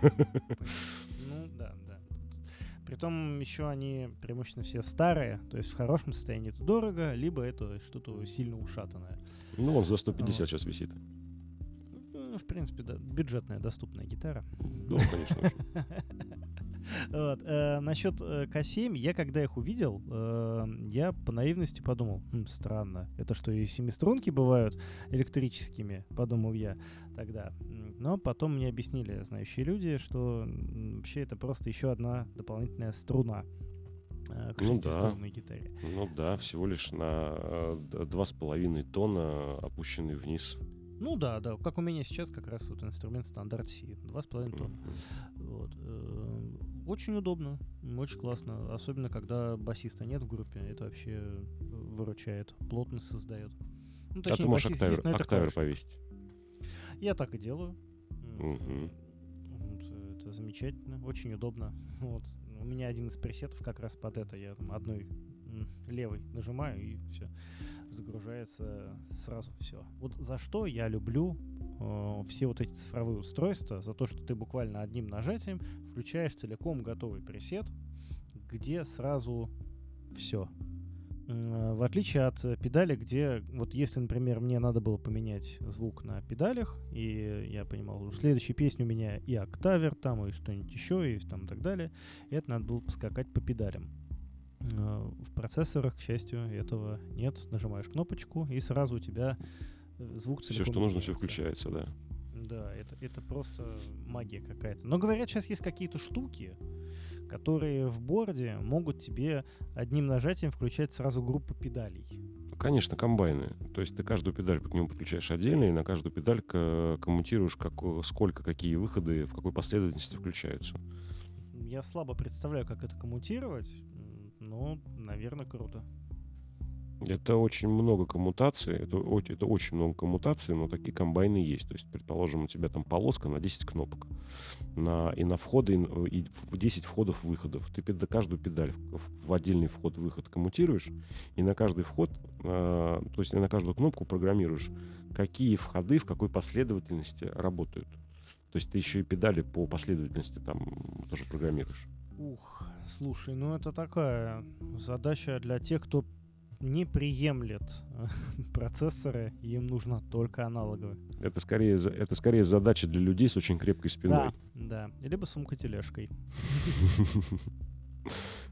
Притом еще они преимущественно все старые, то есть в хорошем состоянии это дорого, либо это что-то сильно ушатанное. Ну, он за 150 сейчас висит. Ну, в принципе, да, бюджетная, доступная гитара. Да, конечно. Вот. э, Насчет э, К7, я когда их увидел, э, я по наивности подумал, «Хм, странно, это что, и семиструнки бывают электрическими, подумал я тогда. Но потом мне объяснили знающие люди, что вообще это просто еще одна дополнительная струна э, к Ну да. шестиструнной гитаре. Ну да, всего лишь на э, два с половиной тона опущенный вниз. Ну да, да, как у меня сейчас как раз вот инструмент стандарт C, 2,5 тонн. Мгм. Вот. Очень удобно, очень классно, особенно когда басиста нет в группе, это вообще э, выручает, плотность создает. Ну, А ты точнее, можешь октавер, есть, октавер повесить. Я так и делаю. Мгм. вот, э, Это замечательно, очень удобно. Вот. У меня один из пресетов как раз под это. Я там одной м, левой нажимаю и все загружается сразу все. Вот за что я люблю э, все вот эти цифровые устройства, за то, что ты буквально одним нажатием включаешь целиком готовый пресет, где сразу все. В отличие от э, педали, где вот если, например, мне надо было поменять звук на педалях, и я понимал, в следующей песне у меня и октавер там, и что-нибудь еще, и там так далее, это надо было поскакать по педалям. Э, В процессорах, к счастью, этого нет. Нажимаешь кнопочку, и сразу у тебя э, звук Все, целиком что нужно, все включается, да. Да, это, это просто магия какая-то. Но говорят, сейчас есть какие-то штуки, которые в борде могут тебе одним нажатием включать сразу группу педалей. Конечно, комбайны. То есть ты каждую педаль к нему подключаешь отдельно, и на каждую педаль коммутируешь, как, сколько, какие выходы, в какой последовательности включаются. Я слабо представляю, как это коммутировать, но, наверное, круто. Это очень много коммутаций, это, это очень много коммутаций, но такие комбайны есть. То есть, предположим, у тебя там полоска на 10 кнопок, на, и на входы, и н- и в 10 входов-выходов. Ты пед- каждую педаль в, отдельный вход-выход коммутируешь, и на каждый вход, а, то есть на каждую кнопку программируешь, какие входы в какой последовательности работают. То есть ты еще и педали по последовательности там тоже программируешь. Ух, слушай, ну это такая задача для тех, кто не приемлет э, процессоры, им нужно только аналоговые. Это скорее, это скорее задача для людей с очень крепкой спиной. Да, да. Либо сумка-тележкой.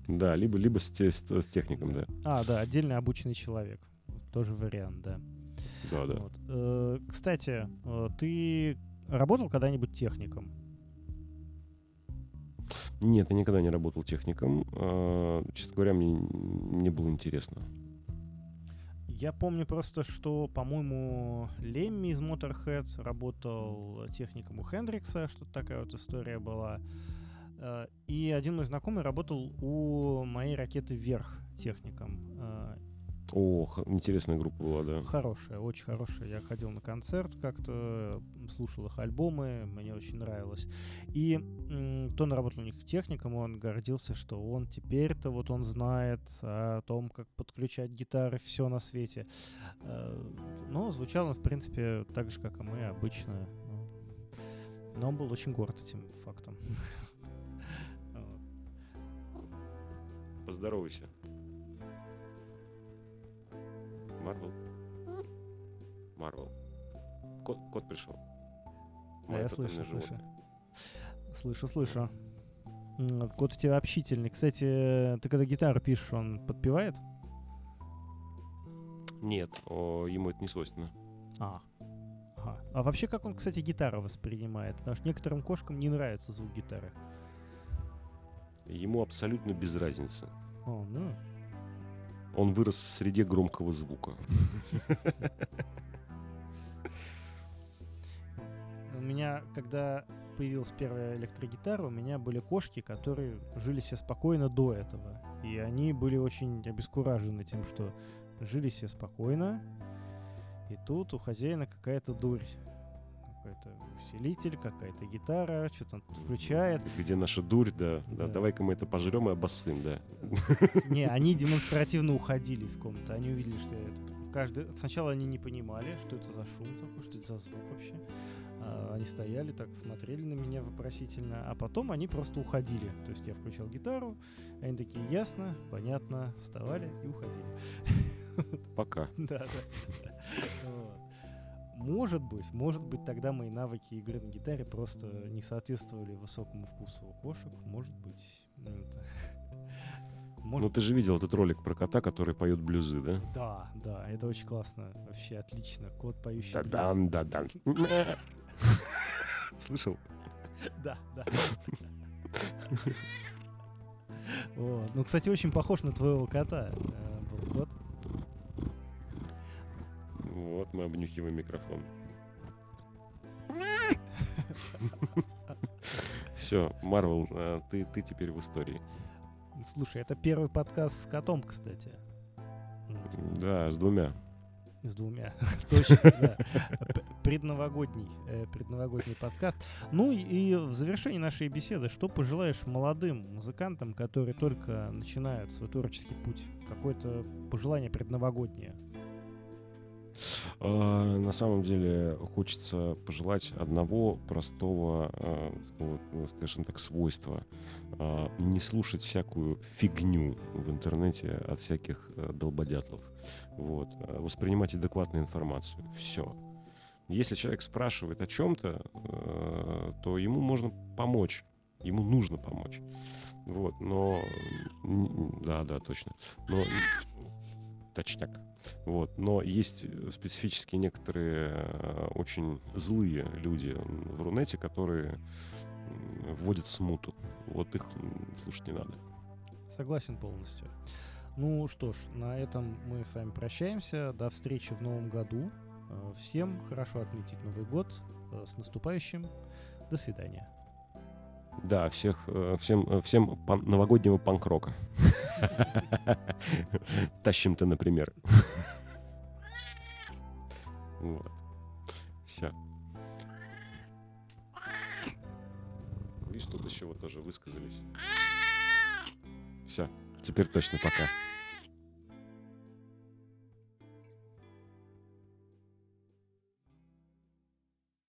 Да, либо, либо с, те- с- с техником, да. А, да, отдельно обученный человек. Тоже вариант, да. Да, да. Вот. Э, Кстати, э, ты работал когда-нибудь техником? Нет, я никогда не работал техником. А, Честно говоря, мне не было интересно. Я помню просто, что, по-моему, Лемми из Motorhead работал техником у Хендрикса, что-то такая вот история была. Э, и один мой знакомый работал у моей ракеты «Вверх» техником. О, интересная группа была, да. Хорошая, очень хорошая. Я ходил на концерт как-то, слушал их альбомы, мне очень нравилось. И м, то он работал у них техником, он гордился, что он теперь-то вот он знает о том, как подключать гитары, все на свете. Э, Но звучал он, в принципе, так же, как и мы, обычно. Но он был очень горд этим фактом. Поздоровайся. Марвел. Марвел. Кот, кот пришел. Да, я слышу, слышу. Слышу, слышу. Кот у тебя общительный. Кстати, ты когда гитару пишешь, он подпевает? Нет, о, ему это не свойственно. А. Ага. А вообще, как он, кстати, гитару воспринимает? Потому что некоторым кошкам не нравится звук гитары. Ему абсолютно без разницы. О, ну. Он вырос в среде громкого звука. У меня, когда появилась первая электрогитара, у меня были кошки, которые жили себе спокойно до этого. И они были очень обескуражены тем, что жили себе спокойно, и тут у хозяина какая-то дурь. Какой-то усилитель, какая-то гитара, что-то он включает. Где наша дурь, да. да. Да. Давай-ка мы это пожрем и обоссым, да. Не, они демонстративно уходили из комнаты. Они увидели, что это... Каждый... Сначала они не понимали, что это за шум такой, что это за звук вообще. А, Они стояли так, смотрели на меня вопросительно, а потом они просто уходили. То есть я включал гитару, они такие, ясно, понятно, вставали и уходили. Пока. Да, да. Может быть, может быть, тогда мои навыки игры на гитаре просто не соответствовали высокому вкусу кошек. Может быть. ну, это- Может Ну ты же видел этот ролик про кота, который поет блюзы, да? Да, да, это очень классно. Вообще отлично. Кот, поющий блюз. Да-дан, да-дан. Слышал? Да, да. Вот. Ну, кстати, очень похож на твоего кота. Вот мы обнюхиваем микрофон. Все, Марвел, э, ты, ты теперь в истории. Слушай, это первый подкаст с котом, кстати. Да, с двумя. С двумя. Точно, да. Предновогодний, э, предновогодний подкаст. Ну и в завершении нашей беседы, что пожелаешь молодым музыкантам, которые только начинают свой творческий путь? Какое-то пожелание предновогоднее? А, На самом деле хочется пожелать одного простого, вот, ну, скажем так, свойства. А, Не слушать всякую фигню в интернете от всяких э, долбодятлов. Вот. А Воспринимать адекватную информацию. Все. Если человек спрашивает о чем-то, то ему можно помочь. Ему нужно помочь. Вот. Но... Да, да, точно. Но... Точняк. Вот. Но есть э, специфические некоторые э, очень злые люди в Рунете, которые вводят смуту. Вот их слушать не надо. Согласен полностью. Ну что ж, на этом мы с вами прощаемся. До встречи в новом году. Э, Всем хорошо отметить Новый год. С наступающим. До свидания. Да, всех, э, всем, э, всем пан- новогоднего панк-рока. Тащим-то, например. Вот. Все. Видишь, тут еще вот тоже высказались. Все, теперь точно пока.